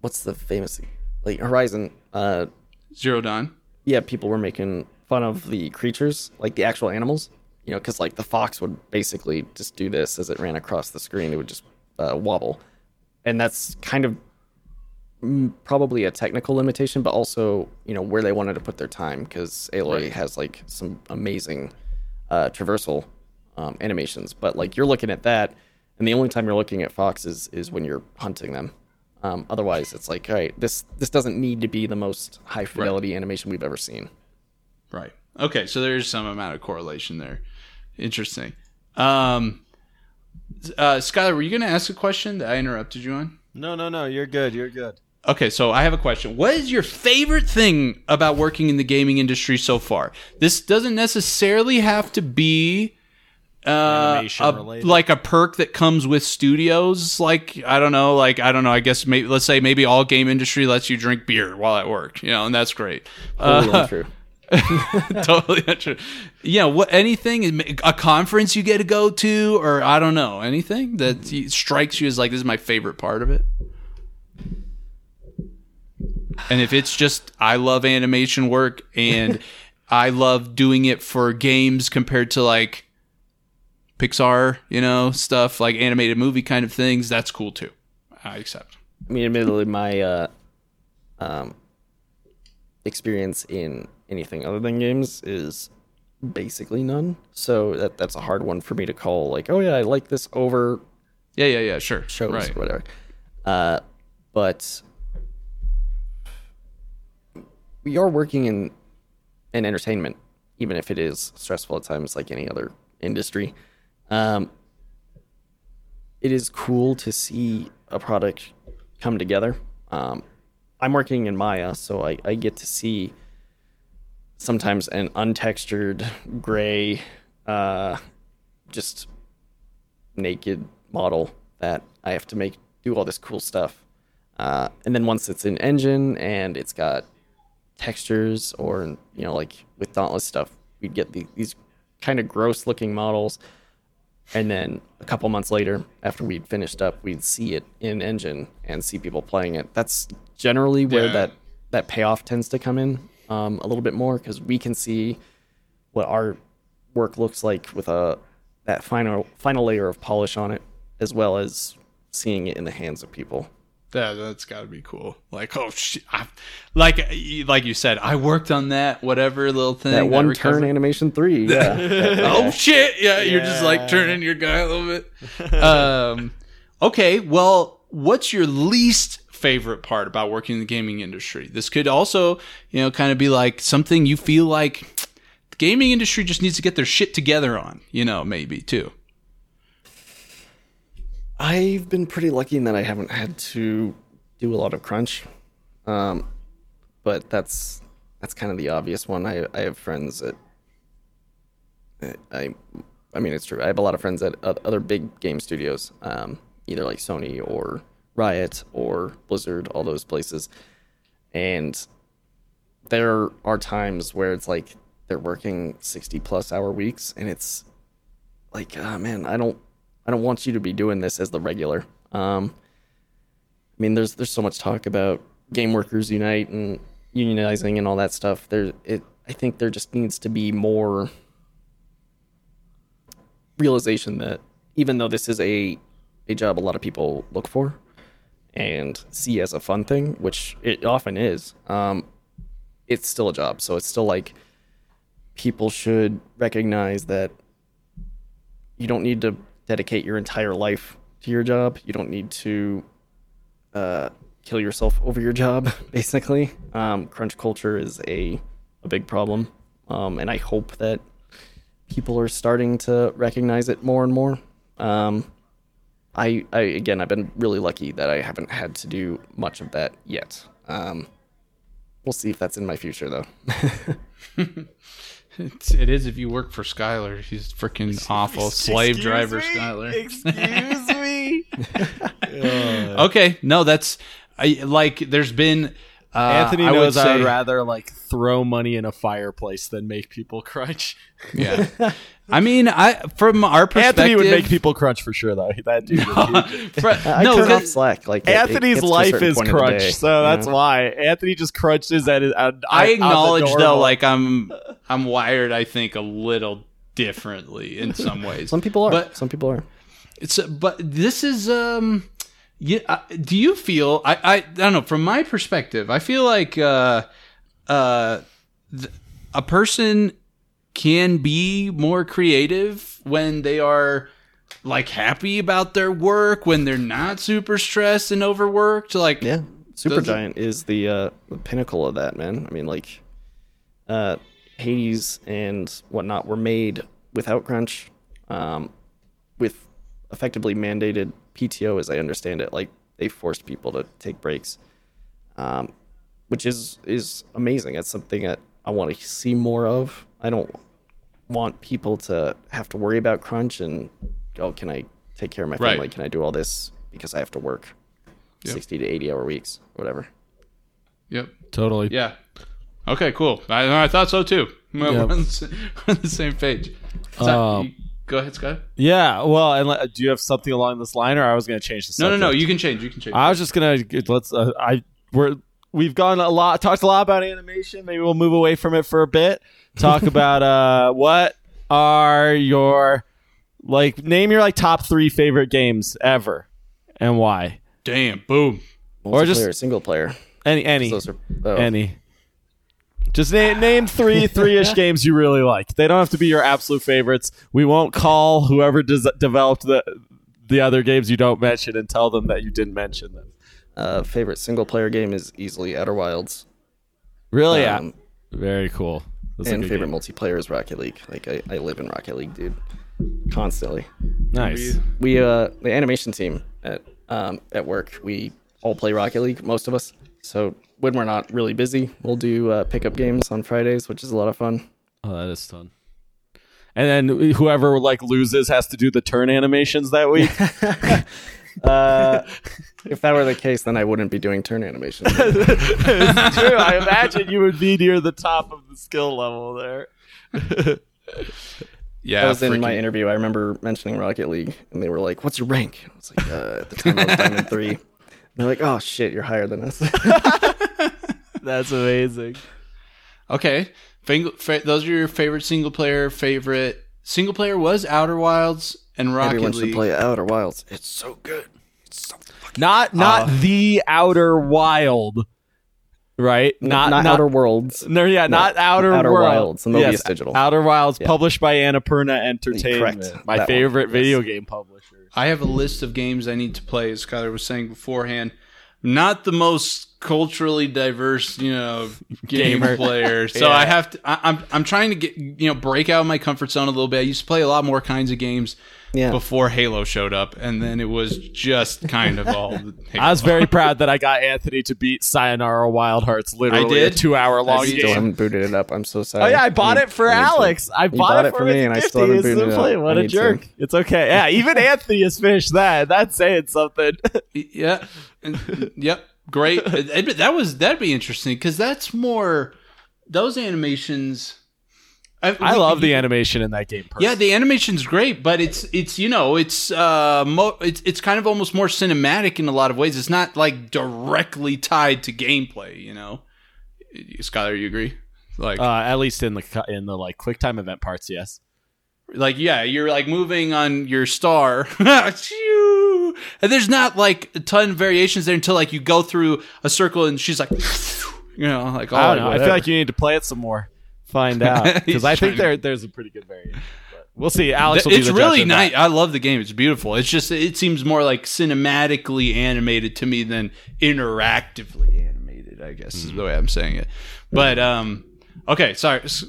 what's the famous like Horizon? Uh, Zero Dawn. yeah, people were making fun of the creatures, like the actual animals. You know, because like the fox would basically just do this as it ran across the screen; it would just uh, wobble, and that's kind of mm, probably a technical limitation, but also you know where they wanted to put their time because Aloy has like some amazing uh, traversal um, animations. But like you're looking at that, and the only time you're looking at foxes is when you're hunting them. Um, otherwise, it's like, all right, this this doesn't need to be the most high fidelity animation we've ever seen. Right. Okay, so there's some amount of correlation there. Interesting. Um, uh, Skylar, were you going to ask a question that I interrupted you on? No, no, no. You're good. You're good. Okay, so I have a question. What is your favorite thing about working in the gaming industry so far? This doesn't necessarily have to be uh, Animation a- related. like a perk that comes with studios. Like I don't know, like I don't know. I guess maybe let's say maybe all game industry lets you drink beer while at work, you know, and that's great. Totally Uh, untrue. [laughs] totally untrue. Yeah, what anything a conference you get to go to, or I don't know anything that strikes you as like this is my favorite part of it. And if it's just I love animation work and [laughs] I love doing it for games compared to like Pixar, you know, stuff like animated movie kind of things, that's cool too. I accept. I mean, admittedly, my uh, um, experience in anything other than games is basically none. So that that's a hard one for me to call. Like, oh yeah, I like this over Yeah, yeah, yeah, sure. shows Right. or whatever. Uh, but we are working in in entertainment, even if it is stressful at times, like any other industry. Um, it is cool to see a product come together. Um, I'm working in Maya, so I, I get to see sometimes an untextured gray, uh, just naked model that I have to make do all this cool stuff. Uh, and then once it's in engine and it's got textures or you know like with Dauntless stuff, we'd get the, these kind of gross looking models. And then a couple months later, after we'd finished up, we'd see it in engine and see people playing it. That's generally where Yeah. that that payoff tends to come in um, a little bit more because we can see what our work looks like with a that final final layer of polish on it, as well as seeing it in the hands of people. That that's got to be cool. Like oh shit, I, like like you said, I worked on that whatever little thing. That one recovery- turn animation three, [laughs] yeah. Oh shit! Yeah, you're just like turning your guy a little bit. um, okay, well, what's your least favorite part about working in the gaming industry? This could also, you know, kind of be like something you feel like the gaming industry just needs to get their shit together on. You know, maybe too. I've been pretty lucky in that I haven't had to do a lot of crunch, um, but that's that's kind of the obvious one. I I have friends that I I mean it's true. I have a lot of friends at oth- other big game studios, um, either like Sony or Riot or Blizzard, all those places, and there are times where it's like they're working sixty plus hour weeks, and it's like, ah, man, I don't I don't want you to be doing this as the regular. Um, I mean, there's there's so much talk about game workers unite and unionizing and all that stuff. There, it I think there just needs to be more realization that even though this is a a job a lot of people look for and see as a fun thing, which it often is, um, it's still a job. So it's still like people should recognize that you don't need to dedicate your entire life to your job. You don't need to uh, kill yourself over your job. [laughs] Basically, um, crunch culture is a a big problem, um, and I hope that people are starting to recognize it more and more. Um, I, I again, I've been really lucky that I haven't had to do much of that yet. Um, we'll see if that's in my future, though. [laughs] It's, it is if you work for Skylar. She's freaking awful slave driver, Skylar. Excuse me. [laughs] Okay, no, that's I like. There's been uh, Anthony I knows would I would rather like throw money in a fireplace than make people [laughs] crunch. Yeah, [laughs] I mean, I from our perspective, Anthony would make people crunch for sure, though. [laughs] That dude. would be- Fr- I no, turn off 'cause Slack. Like it- it Anthony's gets to a life is point crunch, day, so that's know? why Anthony just crunches at it. At, I acknowledge though, like I'm I'm wired. I think a little differently in some ways. Some people are. But- Some people are. It's but this is um yeah uh, do you feel I, I I don't know from my perspective I feel like uh uh th- a person can be more creative when they are like happy about their work when they're not super stressed and overworked like Yeah, Does it- Supergiant is the uh, the pinnacle of that, man. I mean, like, uh, Hades and whatnot were made without crunch, um, with effectively mandated PTO, as I understand it. Like, they forced people to take breaks, um, which is is amazing. That's something that I want to see more of. I don't want people to have to worry about crunch and oh, can I take care of my Right. family? Can I do all this because I have to work Yep. 60 to 80 hour weeks, whatever. yep totally. yeah okay cool I, I thought so too [laughs] we're, Yep. on, the, [laughs] we're on the same page So, Um, you- go ahead Scott Yeah. Well, and le- do you have something along this line, or I was going to change the no subject? no no you can change you can change I was just gonna let's. Uh, I we're we've gone a lot, talked a lot about animation. Maybe we'll move away from it for a bit. Talk [laughs] about uh, what are your like name your like top three favorite games ever, and why? damn boom Or just- Multiplayer, single player. Any any Those are oh, any. Just name name three [laughs] three ish games you really like. They don't have to be your absolute favorites. We won't call whoever des- developed the the other games you don't mention and tell them that you didn't mention them. uh, favorite single player game is easily Outer Wilds. Really, yeah, Um, very cool. That's and favorite game. multiplayer is Rocket League. Like I, I live in Rocket League, dude. Constantly. Nice. We uh the animation team at um at work, we all play Rocket League, most of us. So when we're not really busy, we'll do uh, pickup games on Fridays, which is a lot of fun. Oh, that is fun. And then whoever like loses has to do the turn animations that week. [laughs] Uh, if that were the case, then I wouldn't be doing turn animations. [laughs] it's true. I imagine you would be near the top of the skill level there. [laughs] Yeah, I was in my interview. I remember mentioning Rocket League, and they were like, "What's your rank?" I was like, uh, "At the time, I was Diamond three. And they're like, "Oh shit, you're higher than us." That's amazing. Okay, Fing- fa- those are your favorite single player. Favorite single player was Outer Wilds and Rocket Everyone League. should play Outer Wilds. It's so good. It's so Not not uh, the outer wild, right? Not, Not not, Outer Worlds. No, yeah, not Outer, Outer World. Wilds, and Mobius Digital. Outer Wilds, published by Annapurna Entertainment, Correct. my That one, favorite yes. video game publisher. I have a list of games I need to play. As Skylar was saying beforehand, not the most culturally diverse, you know, game Gamer. player. [laughs] So Yeah. I have to. I, I'm I'm trying to get you know break out of my comfort zone a little bit. I used to play a lot more kinds of games Yeah. before Halo showed up, and then it was just kind of all. [laughs] Halo. I was very proud that I got Anthony to beat Sayonara Wild Hearts, literally I did? a two-hour long I Still game. haven't booted it up. I'm so sorry. Oh yeah, I bought need- it for I need to. Alex. I You bought, it for me, and I still haven't booted it up. What I a jerk! to. It's okay. Yeah, even [laughs] Anthony has finished that. That's saying something. Yeah. And- yep. Great. [laughs] That was that'd be interesting because that's more those animations. I love the animation in that game. Yeah, the animation's great, but it's it's you know it's uh mo- it's it's kind of almost more cinematic in a lot of ways. It's not like directly tied to gameplay. You know, Skylar, you agree? Like, uh, at least in the in the like quick time event parts, yes. Like yeah, you're like moving on your star, [laughs] and there's not like a ton of variations there until like you go through a circle and she's like, [laughs] you know, like oh, I don't know. I feel like you need to play it some more, find out [laughs] because I think there there's a pretty good variation. But we'll see. Alex, will it's be the really judge of that. nice. I love the game. It's beautiful. It's just it seems more like cinematically animated to me than interactively animated. I guess is the way I'm saying it. But um, okay, sorry. S-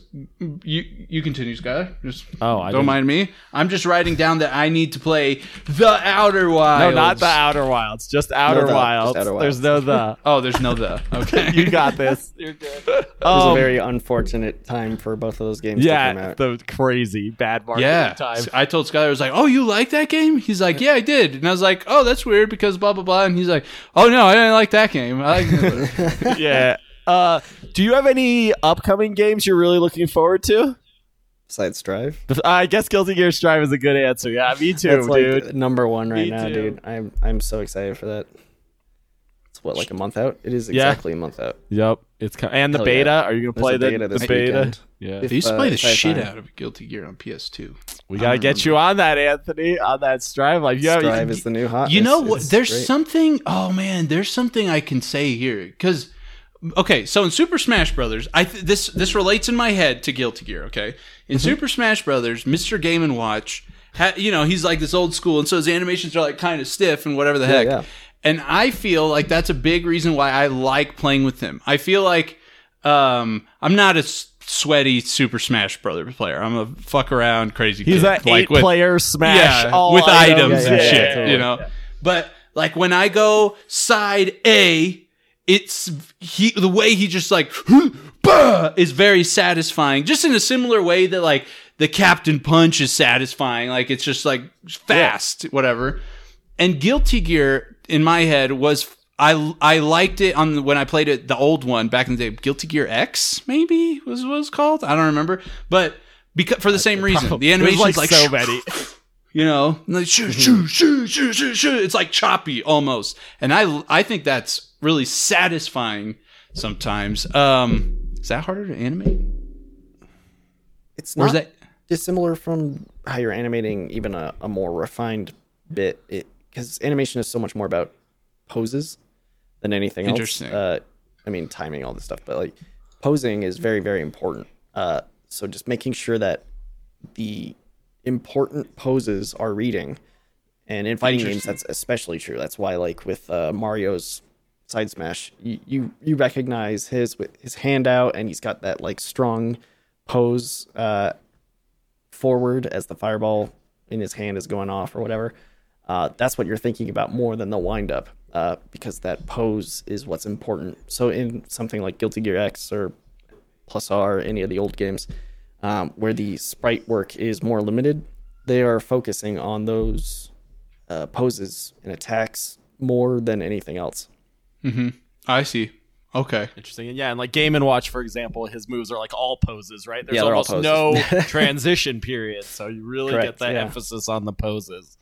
You you continue, Skylar. Just Oh, I don't didn't- mind me. I'm just writing down that I need to play the Outer Wilds. No, not the Outer Wilds, just Outer the, just Wilds. Outer There's no the. [laughs] Oh, there's no the. Okay, [laughs] you got [laughs] this. You're good. It was Um, a very unfortunate time for both of those games to come yeah, out. the crazy bad marketing Yeah, time. I told Skylar, I was like, "Oh, you like that game?" He's like, "Yeah, I did," and I was like, "Oh, that's weird because blah blah blah," and he's like, "Oh no, I didn't like that game. I like." yeah. Uh, do you have any upcoming games you're really looking forward to? Besides Strive. The- I guess Guilty Gear Strive is a good answer. Yeah, me too, That's like dude. number one right Me now, too. dude. I'm I'm so excited for that. It's what like a month out. It is Yeah. exactly a month out. Yep, it's co- and the Hell beta. yeah. Are you gonna play the beta the beta? Yeah, If- They used to uh, play the if I have shit time. out of Guilty Gear on PS2. we gotta get you on that, Anthony, on that Strive. Like, yeah, Strive is the new hot. You know what? There's great. something. Oh man, there's something I can say here because. Okay, so in Super Smash Brothers, I th- this this relates in my head to Guilty Gear. Okay, in Mm-hmm. Super Smash Brothers, Mr. Game and Watch, ha- you know, he's like this old school, and so his animations are like kind of stiff and whatever the heck. yeah. And I feel like that's a big reason why I like playing with him. I feel like um, I'm not a s- sweaty Super Smash Brothers player. I'm a fuck around crazy. he's kid, an like eight with- player Smash, yeah, all with items, items. Yeah, and yeah, shit, yeah, totally. you know. But like when I go side A, it's he the way he just like bah, is very satisfying. Just in a similar way that like the Captain Punch is satisfying. Like it's just like fast, whatever. And Guilty Gear in my head was I I liked it on when I played it the old one back in the day. Guilty Gear X maybe was what it was called. I don't remember, but because for the same reason, the animation's like, like, so [laughs] many. You know, like shoo, shoo, shoo, shoo, shoo, shoo. It's like choppy almost, and I I think that's really satisfying sometimes. Um, is that harder to animate? It's Or not is that dissimilar from how you're animating even a, a more refined bit. It because animation is so much more about poses than anything else. Interesting. Uh, I mean, timing, all this stuff, but like posing is very, very important. Uh, so just making sure that the important poses are reading, and in fighting games, that's especially true. That's why, like with uh, Mario's side smash, you, you you recognize his with his hand out, and he's got that like strong pose uh, forward as the fireball in his hand is going off or whatever. Uh, that's what you're thinking about more than the wind up, uh, because that pose is what's important. So in something like Guilty Gear X or Plus R, any of the old games, um, where the sprite work is more limited, they are focusing on those uh, poses and attacks more than anything else. Mm-hmm. I see. Okay. Interesting. And yeah, and like Game and Watch, for example, his moves are like all poses, right? There's Yeah, they're almost no [laughs] transition period, so you really get Correct, that yeah. emphasis on the poses.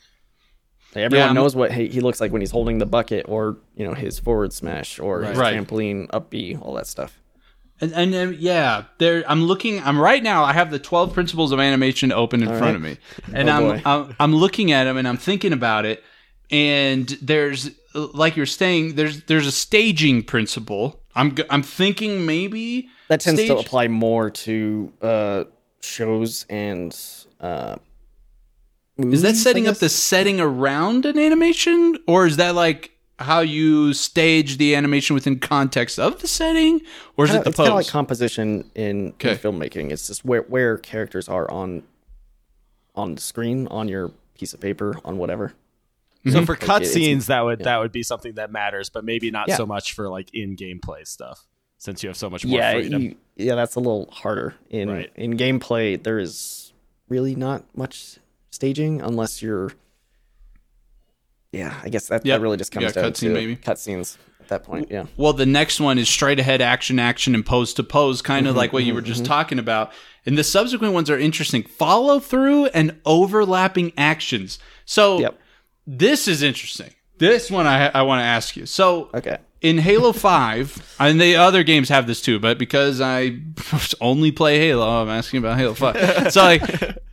Like, everyone I'm- knows what he, he looks like when he's holding the bucket, or you know his forward smash, or his Right. trampoline up B, all that stuff. And, and yeah, there. I'm looking. I'm right now. I have the 12 principles of animation open in front right. of me, and Oh, I'm. I'm I'm looking at them and I'm thinking about it. And there's like you're saying, there's there's a staging principle. I'm I'm thinking maybe That tends to stage- apply more to uh, shows and. Uh, Is that setting up the setting around an animation, or is that like how you stage the animation within context of the setting, or is Kinda- it the it's kind of like composition in, Okay. in filmmaking. It's just where where characters are on on the screen, on your piece of paper, on whatever. So mm-hmm. for cutscenes, that would that would be something that matters, but maybe not Yeah. so much for like in gameplay stuff, since you have so much more Yeah, freedom. you, yeah, that's a little harder in Right. in gameplay. There is really not much staging unless you're. Yeah, I guess that, Yep. that really just comes Yeah, down cutscene to maybe. cutscenes. at that point. Yeah. Well, the next one is straight ahead action, action, and pose to pose, kind Mm-hmm, of like what you were just talking about. And the subsequent ones are interesting. Follow through and overlapping actions. So Yep. this is interesting. This one I, I want to ask you. So Okay. In Halo 5, and the other games have this too, but because I [laughs] only play Halo, oh, I'm asking about Halo 5. so like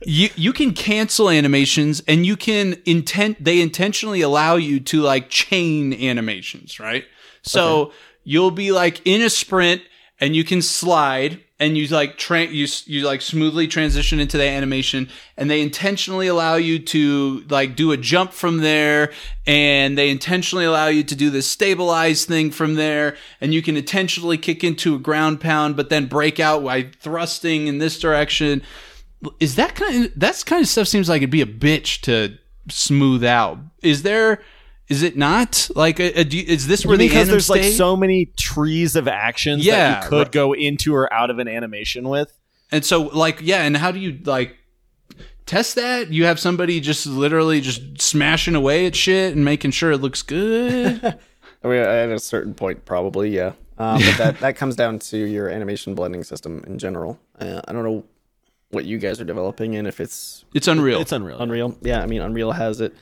you you can cancel animations and you can intent they intentionally allow you to like chain animations, right? So you'll be like in a sprint and you can slide and you like tra- you you like smoothly transition into the animation and they intentionally allow you to like do a jump from there and they intentionally allow you to do this stabilize thing from there and you can intentionally kick into a ground pound but then break out by thrusting in this direction. Is that kind of that's kind of stuff seems like it'd be a bitch to smooth out. Is there is it not like a, a, do is this where the because anim there's like so many trees of actions Yeah, that you could right. go into or out of an animation with. And so, like, yeah, and how do you like test that? You have somebody just literally just smashing away at shit and making sure it looks good. [laughs] I mean, at a certain point, probably, yeah. Um, but that, that comes down to your animation blending system in general. Uh, I don't know what you guys are developing and if it's it's unreal. It's unreal. Unreal. Yeah, I mean, Unreal has it.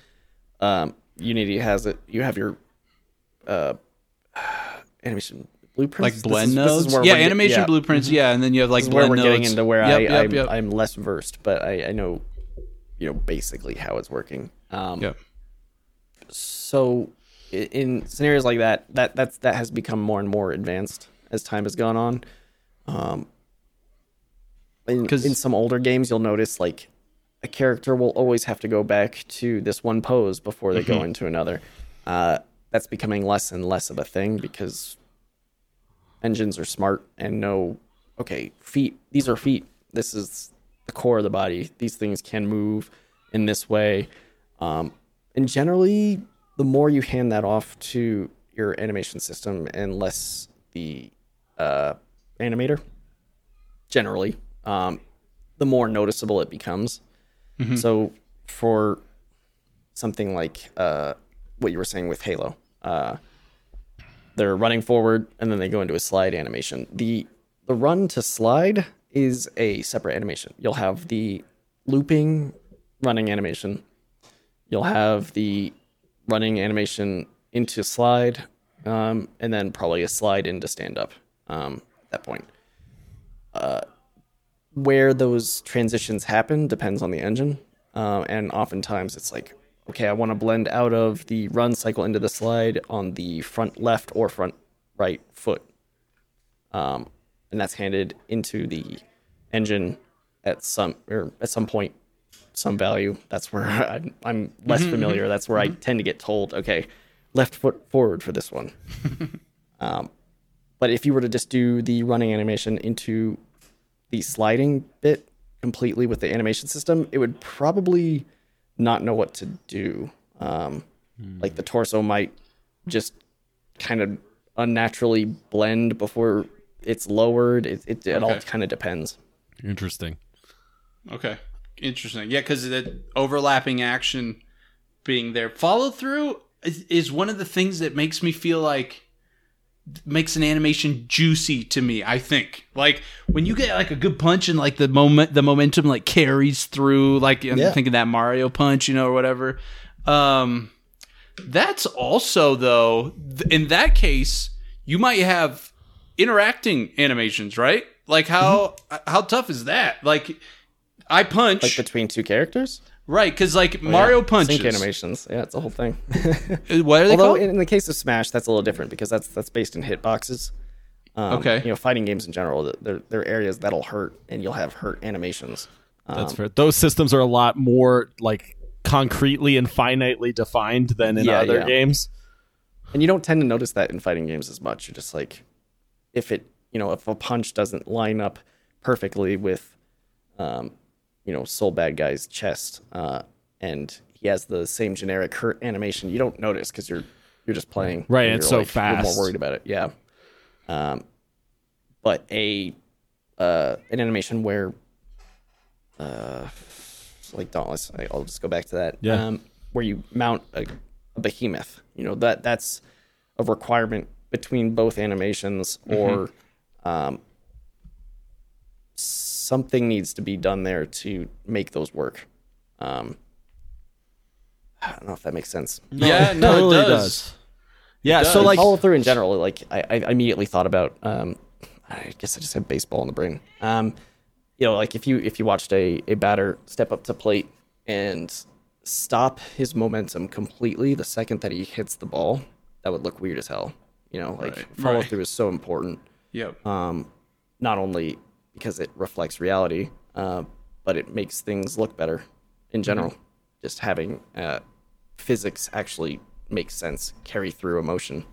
Um, Unity has it. You have your uh, animation blueprints. like blend is- this is nodes, where yeah, animation yeah. blueprints, yeah, and then you have like is where we're getting into where Yep, I, yep, I'm, yep. I'm less versed, but I, I know, you know, basically how it's working. Um, Yep. so in scenarios like that that that's that has become more and more advanced as time has gone on um in, in some older games you'll notice like a character will always have to go back to this one pose before they Mm-hmm. go into another. Uh that's becoming less and less of a thing because engines are smart and know okay feet these are feet. This is the core of the body. These things can move in this way. Um, and generally the more you hand that off to your animation system and less the uh, animator generally um, the more noticeable it becomes so for something like uh, what you were saying with halo uh, they're running forward and then they go into a slide animation. The the run to slide is a separate animation. You'll have the looping running animation. You'll have the running animation into slide, um, and then probably a slide into stand up um, at that point. Uh, where those transitions happen depends on the engine, uh, and oftentimes it's like, okay, I want to blend out of the run cycle into the slide on the front left or front right foot, um, and that's handed into the engine at some or at some point, some value. That's where [laughs] I'm, I'm less familiar. That's where I tend to get told, okay, left foot forward for this one. [laughs] um, but if you were to just do the running animation into the sliding bit completely with the animation system, it would probably not know what to do. Um, Like the torso might just kind of unnaturally blend before it's lowered. It, it, it all kind of depends. Interesting. Okay. Interesting. Yeah, because the overlapping action being there. Follow through is, is one of the things that makes me feel like makes an animation juicy to me, I think. Like when you get like a good punch and like the moment the momentum like carries through, like I'm Yeah. thinking that Mario punch, you know, or whatever. Um that's also though th- in that case, you might have interacting animations, right? Like how how tough is that? Like I punch Like between two characters, right because like Mario Yeah. punches. sync animations. Yeah, it's a whole thing. [laughs] What are they Although called? in, in the case of Smash, that's a little different because that's that's based in hitboxes. Um, Okay. You know, fighting games in general, th- there there are areas that'll hurt, and you'll have hurt animations. Um, That's fair. Those systems are a lot more like concretely and finitely defined than in Yeah, other yeah. games. and you don't tend to notice that in fighting games as much. You're just like, if it, you know, if a punch doesn't line up perfectly with, um, you know, Sol Badguy's chest, uh, and he has the same generic hurt animation, you don't notice because you're you're just playing. Right, and it's so You're more worried about it. Yeah. Um, but a uh, an animation where, uh, like Dauntless, I- I'll just go back to that. Yeah. Um, where you mount a, a behemoth, you know that that's a requirement between both animations or um, something needs to be done there to make those work. Um, I don't know if that makes sense. [laughs] yeah, no, totally it does. does. Yeah, so does. like follow through in general, like I, I immediately thought about. Um, I guess I just had baseball in the brain. Um, you know, like if you if you watched a a batter step up to plate and stop his momentum completely the second that he hits the ball, that would look weird as hell. You know, like Right, follow right. through is so important. Yep. Um, not only because it reflects reality, uh, but it makes things look better in general. Just having uh, physics actually make sense, carry through emotion.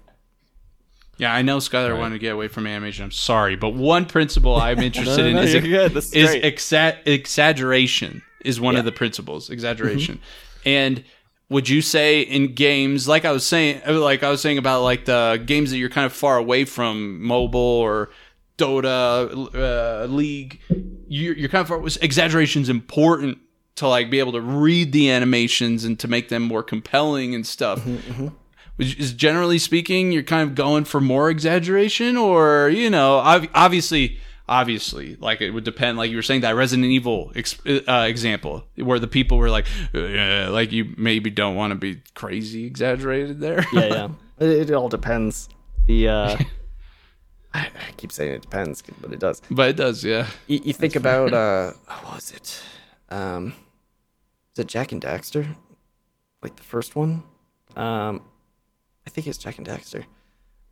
Yeah, I know Skylar wanted to get away from animation. I'm sorry, but one principle I'm [laughs] interested in no, is, you're good. This is is exa- exaggeration is one of the principles. Exaggeration, and would you say in games like I was saying, like I was saying about like the games that you're kind of far away from, mobile or Dota, uh, League, you're, you're kind of exaggeration's important to like be able to read the animations and to make them more compelling and stuff which is generally speaking you're kind of going for more exaggeration or you know obviously obviously like it would depend like you were saying that resident evil ex- uh, example where the people were like uh, like you maybe don't want to be crazy exaggerated there Yeah, yeah. [laughs] it, it all depends. The uh, [laughs] I, I keep saying it depends, but it does. but it does yeah You, you think about uh, what was it? Um, is it Jak and Daxter? Like the first one? Um, I think it's Jak and Daxter.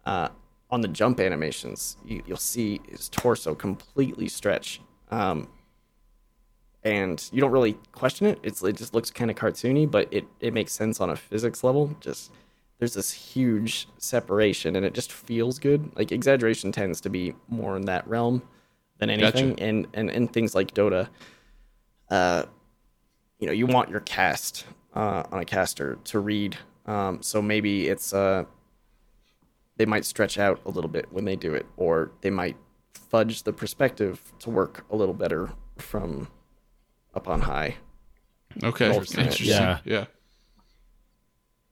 Uh, on the jump animations, you, you'll see his torso completely stretch. Um, and you don't really question it. It's, it just looks kind of cartoony, but it, it makes sense on a physics level. Just there's this huge separation, and it just feels good. Like exaggeration tends to be more in that realm than anything, and, and and things like Dota. Uh, you know, you want your cast uh, on a caster to read. Um, so maybe it's uh, they might stretch out a little bit when they do it, or they might fudge the perspective to work a little better from up on high. okay Interesting. interesting Yeah. yeah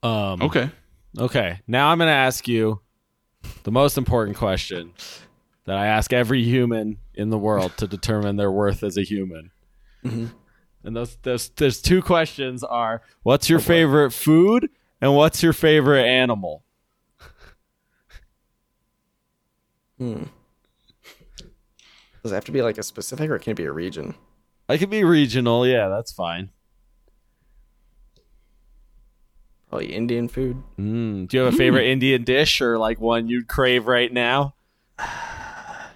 um okay Okay, now I'm going to ask you the most important question that I ask every human in the world to determine their worth as a human. Mm-hmm. And those, those, those two questions are: What's your oh, favorite food, and what's your favorite animal? Hmm. Does it have to be like a specific, or can it be a region? I could be regional. Yeah, that's fine. Probably Indian food. Mm, do you have a favorite Indian dish or like one you'd crave right now? [sighs] I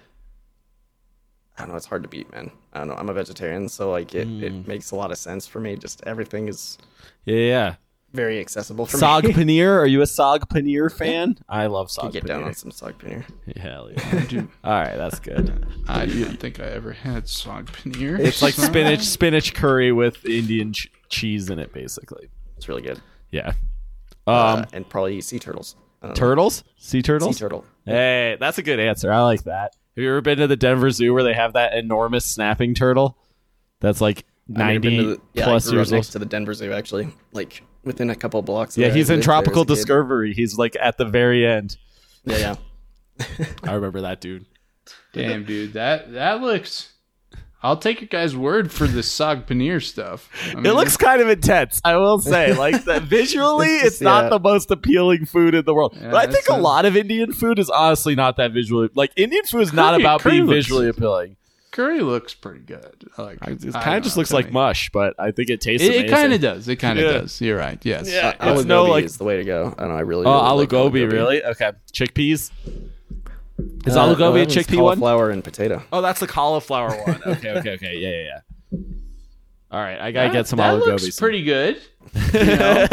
don't know. It's hard to beat, man. I don't know. I'm a vegetarian, so like it, it makes a lot of sense for me. Just everything is Yeah, yeah. very accessible for Sag me. [laughs] paneer. Are you a sag paneer fan? I love sag Get paneer. down on some sag paneer. [laughs] Hell yeah. All right, that's good. i don't think i ever had sog paneer It's like spinach spinach curry with Indian ch- cheese in it, basically. It's really good. Yeah. Um, Uh, and probably sea turtles. I don't know. turtles, sea turtles. Sea turtle. Hey, that's a good answer. I like that. Have you ever been to the Denver Zoo where they have that enormous snapping turtle? That's like I've ninety the- yeah, plus I grew years up next old. to the Denver Zoo, actually. Like within a couple blocks. Yeah, where I he's in lived there as Tropical a kid. Discovery. He's like at the very end. Yeah, yeah. [laughs] I remember that dude. damn dude that that looks i'll take your guys word for the sog paneer stuff I It looks kind of intense, I will say. Like [laughs] that visually, It's it's, not yeah. the most appealing food in the world. Yeah, but I think a a- lot of Indian food is honestly not that visually. Like Indian food is not about being looks- visually appealing. curry looks pretty good like It kind of just know, looks like me. mush, but I think it tastes. it, it kind of does it kind of Yeah. does you're right yes Yeah. Uh, It's no, like- is the way to go. I don't know. I really. Oh, really aloo like gobi, really? Okay, chickpeas. Is Uh, aloo no, gobi a that one's chickpea one? Cauliflower and potato. Oh, that's the cauliflower one. [laughs] Okay, okay, okay. Yeah, yeah, yeah. All right, I gotta That- get some that aloo looks gobi. pretty good you know [laughs]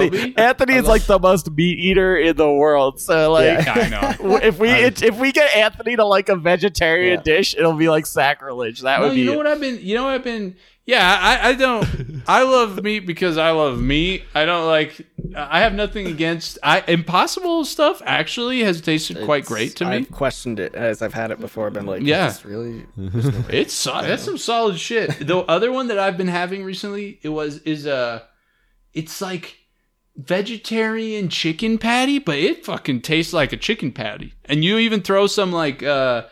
Anthony, Anthony is like the most meat eater in the world. So like, Yeah. I know. [laughs] if we if we get Anthony to like a vegetarian Yeah. dish, it'll be like sacrilege. That No, would be. you know what I've been. You know what I've been. Yeah, I, I don't. [laughs] I love meat because I love meat. I don't like. I have nothing against. I impossible stuff. Actually, has tasted quite It's- great to me. I've questioned it as I've had it before. I've been like, Yeah. yeah, really. It's so- that's some solid shit. The other one that I've been having recently, it was is uh it's like vegetarian chicken patty, but it fucking tastes like a chicken patty. And you even throw some like uh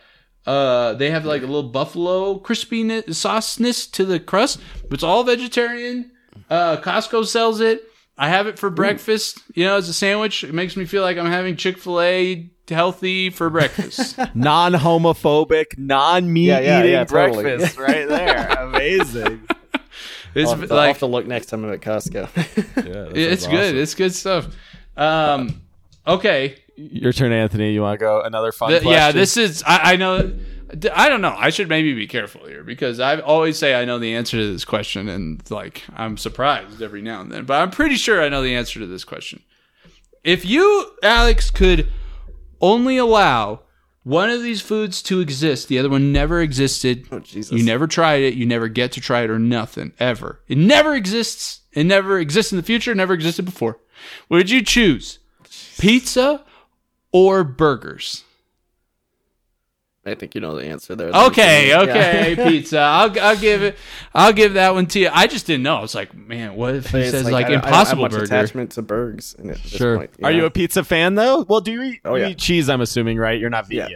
uh they have like a little buffalo crispiness sauceness to the crust, but it's all vegetarian. Uh Costco sells it. I have it for breakfast, you know, as a sandwich. It makes me feel like I'm having Chick-fil-A healthy for breakfast. [laughs] non homophobic, non meat Yeah, yeah, eating yeah, totally. breakfast [laughs] right there. Amazing. It's I'll have, to, I'll like have to look next time I'm at Costco. [laughs] Yeah, it's good. It's good stuff. Um okay. Your turn, Anthony. You want to go another fun Th- question? yeah, this is. I, I know. I don't know. I should maybe be careful here because I always say I know the answer to this question, and like I'm surprised every now and then. But I'm pretty sure I know the answer to this question. If you, Alex, could only allow one of these foods to exist, the other one never existed. oh Jesus! You never tried it. You never get to try it or nothing ever. It never exists. It never exists in the future. Never existed before. Would you choose pizza or burgers? I think you know the answer there. Okay, Yeah. okay, [laughs] pizza. I'll I'll give it. I'll give that one to you. I just didn't know. I was like, man, what if he it's says like, I don't- impossible I don't have much burger? attachment to burgers. In this Sure. point, Are know? you a pizza fan though? Well, do you eat, Oh, you eat cheese? I'm assuming, right? You're not Yeah.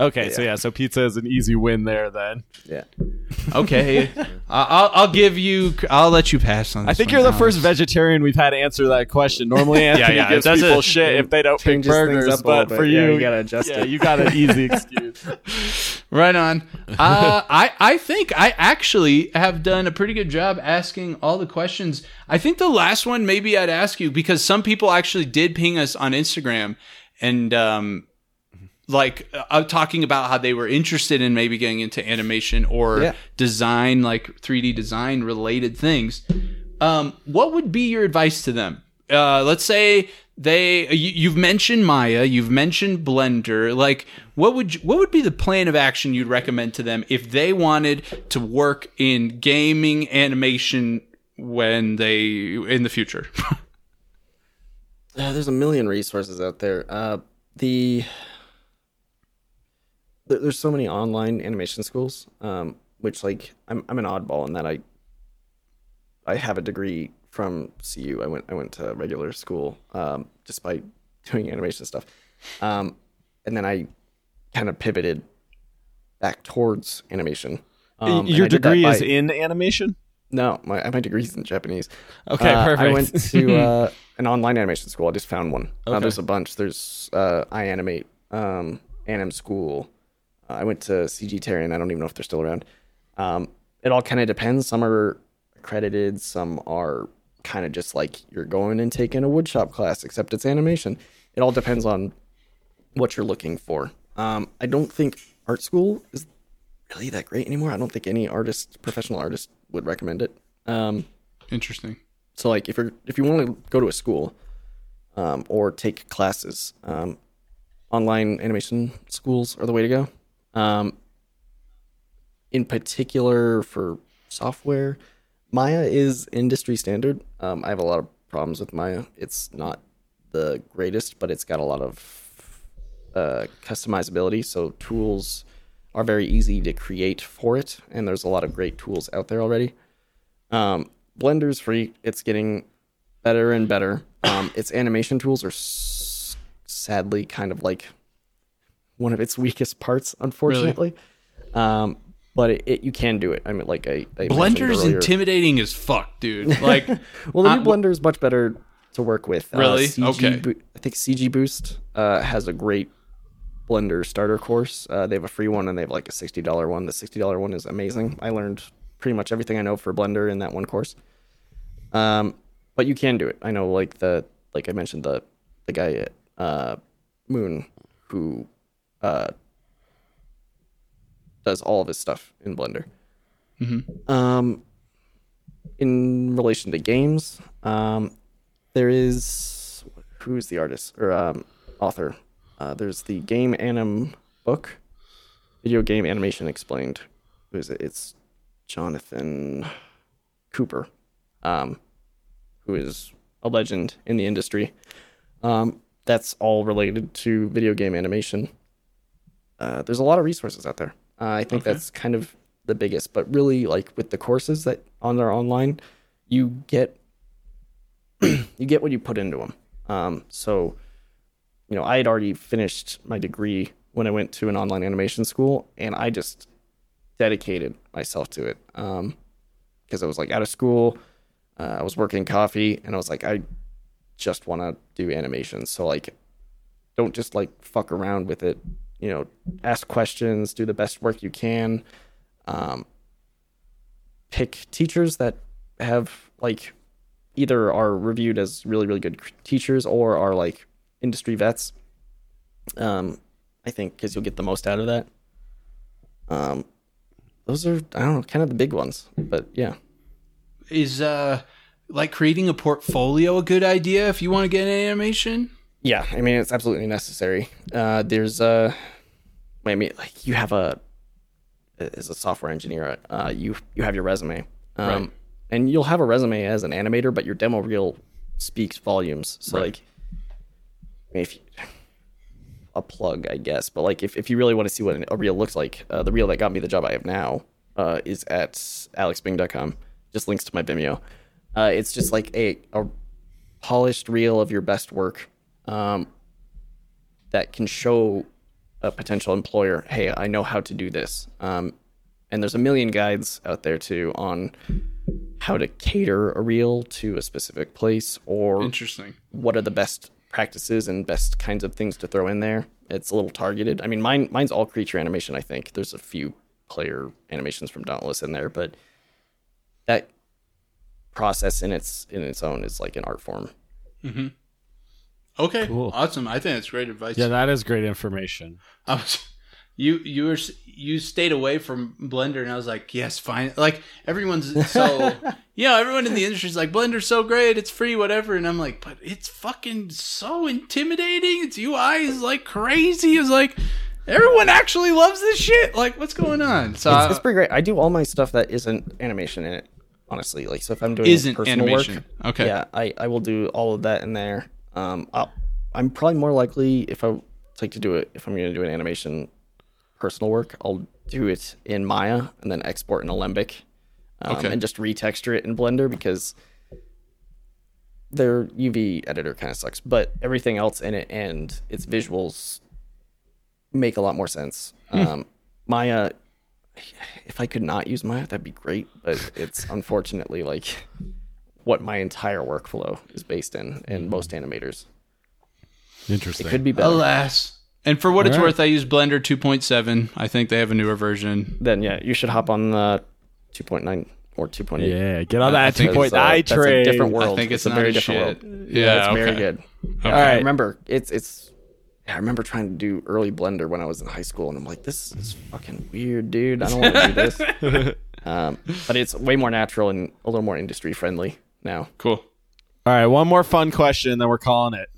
Vegan. Okay, so Yeah. yeah, so pizza is an easy win there. Then Yeah. Okay, [laughs] I- I'll I'll give you. I'll let you pass on. I think one, you're the Alex. first vegetarian we've had answer that question. Normally, [laughs] Anthony yeah, it gives doesn't- people shit if they don't pick burgers, up but bit. for Yeah, you, you gotta adjust yeah, it. you got an easy [laughs] excuse. Right on. Uh, I I think I actually have done a pretty good job asking all the questions. I think the last one maybe I'd ask you because some people actually did ping us on Instagram and um, like uh, talking about how they were interested in maybe getting into animation or Yeah. design, like 3D design related things. Um, what would be your advice to them? Uh, let's say they you, you've mentioned Maya, you've mentioned Blender. Like, what would you, what would be the plan of action you'd recommend to them if they wanted to work in gaming animation when they in the future? [laughs] Uh, there's a million resources out there. Uh, the there's so many online animation schools, um, which like I'm I'm an oddball in that I I have a degree from CU. I went I went to regular school um, despite [laughs] doing animation stuff, um, and then I kind of pivoted back towards animation. Um, Your I degree is in animation. no, my my degree's in Japanese. Okay, Uh, perfect. I went [laughs] to uh, an online animation school. I just found one. Uh, Okay. there's a bunch. There's uh, iAnimate, um, AnimSchool. Uh, I went to CGTarian. I don't even know if they're still around. Um, it all kind of depends. Some are accredited. Some are kind of just like you're going and taking a woodshop class, except it's animation. It all depends on what you're looking for. Um, I don't think art school is really that great anymore. I don't think any artist, professional artist, would recommend it. Um, Interesting. so like if you're if you want to go to a school um, or take classes, um, online animation schools are the way to go. Um, in particular for software, Maya is industry standard. Um, I have a lot of problems with Maya. It's not the greatest, but it's got a lot of uh, customizability. So tools are very easy to create for it, and there's a lot of great tools out there already. Um, Blender's free. It's getting better and better. Um, its animation tools are s- sadly kind of like one of its weakest parts, unfortunately. Um, but it, it, you can do it. I mean, like I, I Blender's intimidating as fuck, dude. Like, [laughs] Well, the Uh, new Blender is much better to work with. Really? Uh, CG Okay. Bo- I think CG Boost uh, has a great Blender starter course. Uh, they have a free one and they have like a sixty dollar one. The sixty dollar one is amazing. I learned pretty much everything I know for Blender in that one course. Um, but you can do it. I know, like the like I mentioned the the guy at uh, Moon who uh, does all of his stuff in Blender. Um, in relation to games, um, there is who's the artist or um, author? Uh, there's the Game Anim book, video game animation explained. Who is it? It's Jonathan Cooper, um, who is a legend in the industry. Um, that's all related to video game animation. Uh, there's a lot of resources out there. Uh, I think that's kind of the biggest, but really, like with the courses that on there online, you get [clears throat] you get what you put into them. Um, so, you know, I had already finished my degree when I went to an online animation school, and I just dedicated myself to it because I was like out of school. Uh, I was working coffee, and I was like, I just want to do animation. So like, don't just like fuck around with it. You know, ask questions, do the best work you can. Um, pick teachers that have like either are reviewed as really really good teachers or are like industry vets. Um, I think because you'll get the most out of that. Um, those are I don't know, kind of the big ones, but yeah. Is uh like creating a portfolio a good idea if you want to get an animation? Yeah, I mean it's absolutely necessary. Uh, there's uh, I mean like you have a as a software engineer, uh, you you have your resume, um, Right. and you'll have a resume as an animator, but your demo reel speaks volumes. So Right. like, I mean, if you, a plug, I guess, but like if, if you really want to see what a reel looks like, uh, the reel that got me the job I have now uh, is at alexbing.com. Just links to my Vimeo. Uh, it's just like a, a polished reel of your best work um, that can show a potential employer, hey, I know how to do this. Um, and there's a million guides out there too on how to cater a reel to a specific place or Interesting. what are the best practices and best kinds of things to throw in there. It's a little targeted. I mean, mine mine's all creature animation. I think there's a few player animations from Dauntless in there, but that process in its in its own is like an art form. Okay, Cool. awesome. I think that's great advice. Yeah, that is great information. I was, you you were you stayed away from Blender, and I was like, yes, fine. Like everyone's so, [laughs] you know, everyone in the industry is like, Blender's so great, it's free, whatever. And I'm like, but it's fucking so intimidating. Its UI is like crazy. It's like everyone actually loves this shit. Like, what's going on? So It's, I- it's pretty great. I do all my stuff that isn't animation in it. Honestly, like so, if I'm doing Isn't personal animation. work, Okay. yeah, I, I will do all of that in there. Um, I'll, I'm probably more likely if I like to do it if I'm going to do an animation personal work, I'll do it in Maya and then export in Alembic, um, Okay. and just retexture it in Blender because their UV editor kind of sucks, but everything else in it and its visuals make a lot more sense. Um, Maya, if I could not use Maya, that'd be great, but it's unfortunately like what my entire workflow is based in, and most animators. Interesting. It could be better. alas. And for what it's All right. worth, I use Blender 2.7. I think they have a newer version. Then yeah, you should hop on the 2.9 or 2.8. yeah, get on I that think two it's, point uh, that's a train. different world. I think it's, a very different shit. world. Yeah, it's very okay. good. All I remember it's it's. I remember trying to do early Blender when I was in high school, and I'm like, this is fucking weird, dude. I don't want to do this. [laughs] um, but it's way more natural and a little more industry friendly now. Cool. All right, one more fun question, then we're calling it.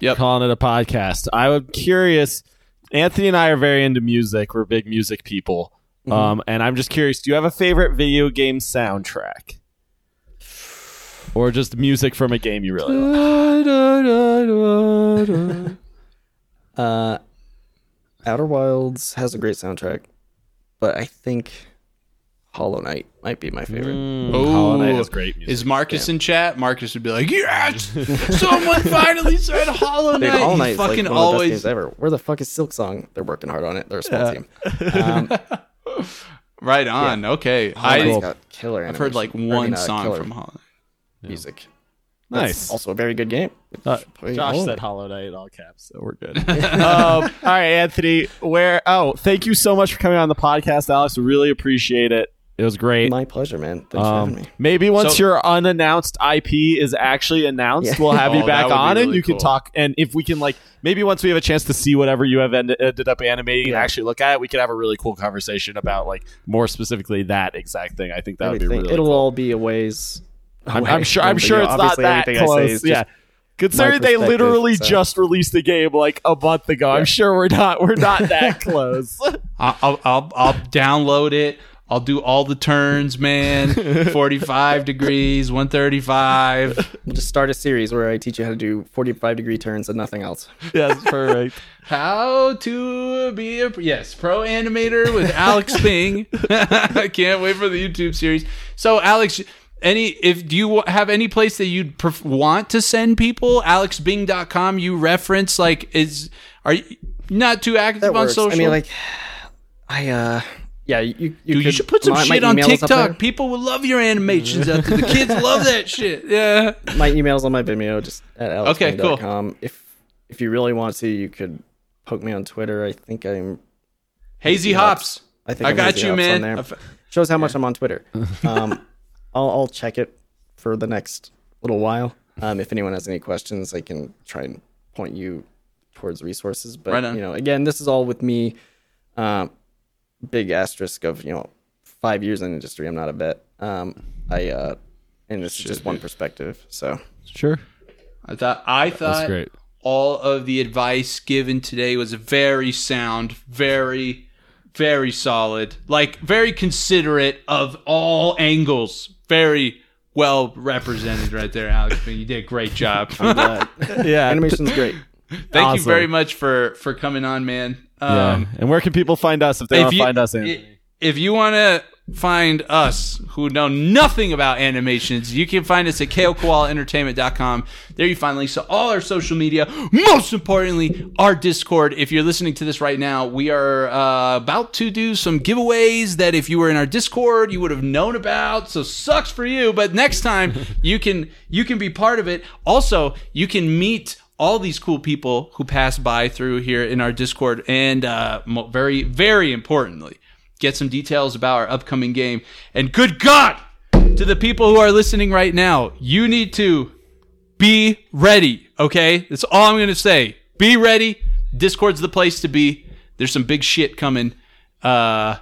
Yep. Calling it a podcast. I was curious. Anthony and I are very into music. We're big music people. Um, and I'm just curious, do you have a favorite video game soundtrack? Or just music from a game you really like? [laughs] Uh, Outer Wilds has a great soundtrack, but I think Hollow Knight might be my favorite. Mm, Ooh. Hollow Knight has great music. Is Marcus in chat? Marcus would be like, "Yes, [laughs] someone finally said Hollow Dude, Knight." Hollow He Knight is like fucking one of the best always games ever. Where the fuck is Silksong? They're working hard on it. They're a small team. [laughs] Um, right on. Okay, Hollow Knight's I, got killer. I've heard like animation. I one mean, uh, song killer from Hollow. Knight. music. nice. Also a very good game. Uh, Play Josh Hollow said Knight. Hollow Knight in all caps, so we're good. [laughs] um, all right, Anthony. Where? Oh, thank you so much for coming on the podcast, Alex. We really appreciate it. It was great. My pleasure, man. Thanks for having Um, me. maybe once So- your unannounced IP is actually announced, Yeah. we'll have you Oh, back that would be on and really you can talk. And if we can, like, maybe once we have a chance to see whatever you have end- ended up animating and actually look at it, we could have a really cool conversation about, like, more specifically that exact thing. I think that would be Everything. really It'll cool. all be a ways. I'm, I'm sure. I'm sure it's not that everything I say close. yeah. just Considering they literally so- just released the game like a month ago, I'm sure we're not we're not that [laughs] close. I'll, I'll, I'll, I'll download it. I'll do all the turns, man. [laughs] 45 degrees, 135. We'll just start a series where I teach you how to do 45 degree turns and nothing else. [laughs] yes, perfect. How to be a yes pro animator with Alex Bing. [laughs] I can't wait for the YouTube series. So, Alex, any if do you have any place that you'd pref- want to send people? AlexBing.com. You reference like is are you not too active That on works. social? I mean, like, I uh, yeah, you you, Dude, you should put some my- my shit on is up TikTok. People will love your animations out there. The [laughs] kids love that shit. Yeah. My email's on my Vimeo, just at Okay, cool. If if you really want to, you could poke me on Twitter. I think I'm. Hazy Hops. I think I I'm got you, man. on there. Shows how much I'm on Twitter. Um, [laughs] I'll I'll check it for the next little while. Um, if anyone has any questions, I can try and point you towards resources. But Right you know, again, this is all with me. Um, big asterisk of you know five years in industry. I'm not a vet. Um, I uh, and this is just one perspective. So Sure. I thought I thought That's great. all of the advice given today was very sound, very, very solid, like very considerate of all angles. Very well represented right there, Alex. Bing. You did a great job. [laughs] I'm glad. [laughs] Yeah. [laughs] Animation's great. Thank you very much for for coming on, man. Um, yeah. And where can people find us if they want to find us? Anthony? If you want to find us who know nothing about animations, you can find us at kokoalaentertainment.com. There you find links to all our social media. Most importantly, our Discord. If you're listening to this right now, we are uh, about to do some giveaways that if you were in our Discord, you would have known about. So sucks for you, but next time you can you can be part of it. Also, you can meet all these cool people who pass by through here in our Discord, and uh, very, very importantly, get some details about our upcoming game. And good God, to the people who are listening right now, you need to be ready. Okay, that's all I'm gonna say. Be ready. Discord's the place to be. There's some big shit coming. Uh,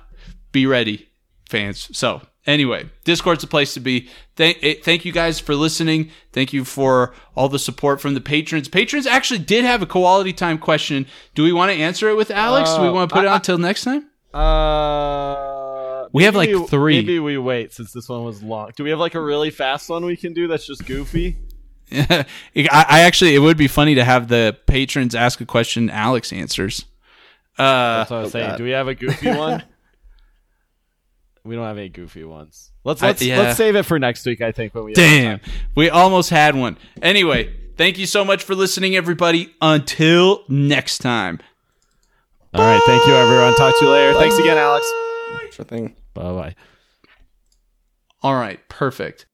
be ready, fans. So anyway, Discord's the place to be. Thank, eh, thank you guys for listening. Thank you for all the support from the patrons. Patrons actually did have a quality time question. Do we want to answer it with Alex? Do we want to put it on till next time? Uh, We have, maybe like, three. Maybe we wait since this one was long. Do we have like a really fast one we can do that's just goofy? [laughs] I, I actually, it would be funny to have the patrons ask a question Alex answers. Uh, That's what I was saying. God. Do we have a goofy one? [laughs] We don't have any goofy ones. Let's let's yeah. let's save it for next week. I think when we Damn, we almost had one. Anyway, thank you so much for listening, everybody. Until next time. All right. Thank you, everyone. Talk to you later. Thanks again, Alex. Sure thing. Bye bye. All right, perfect.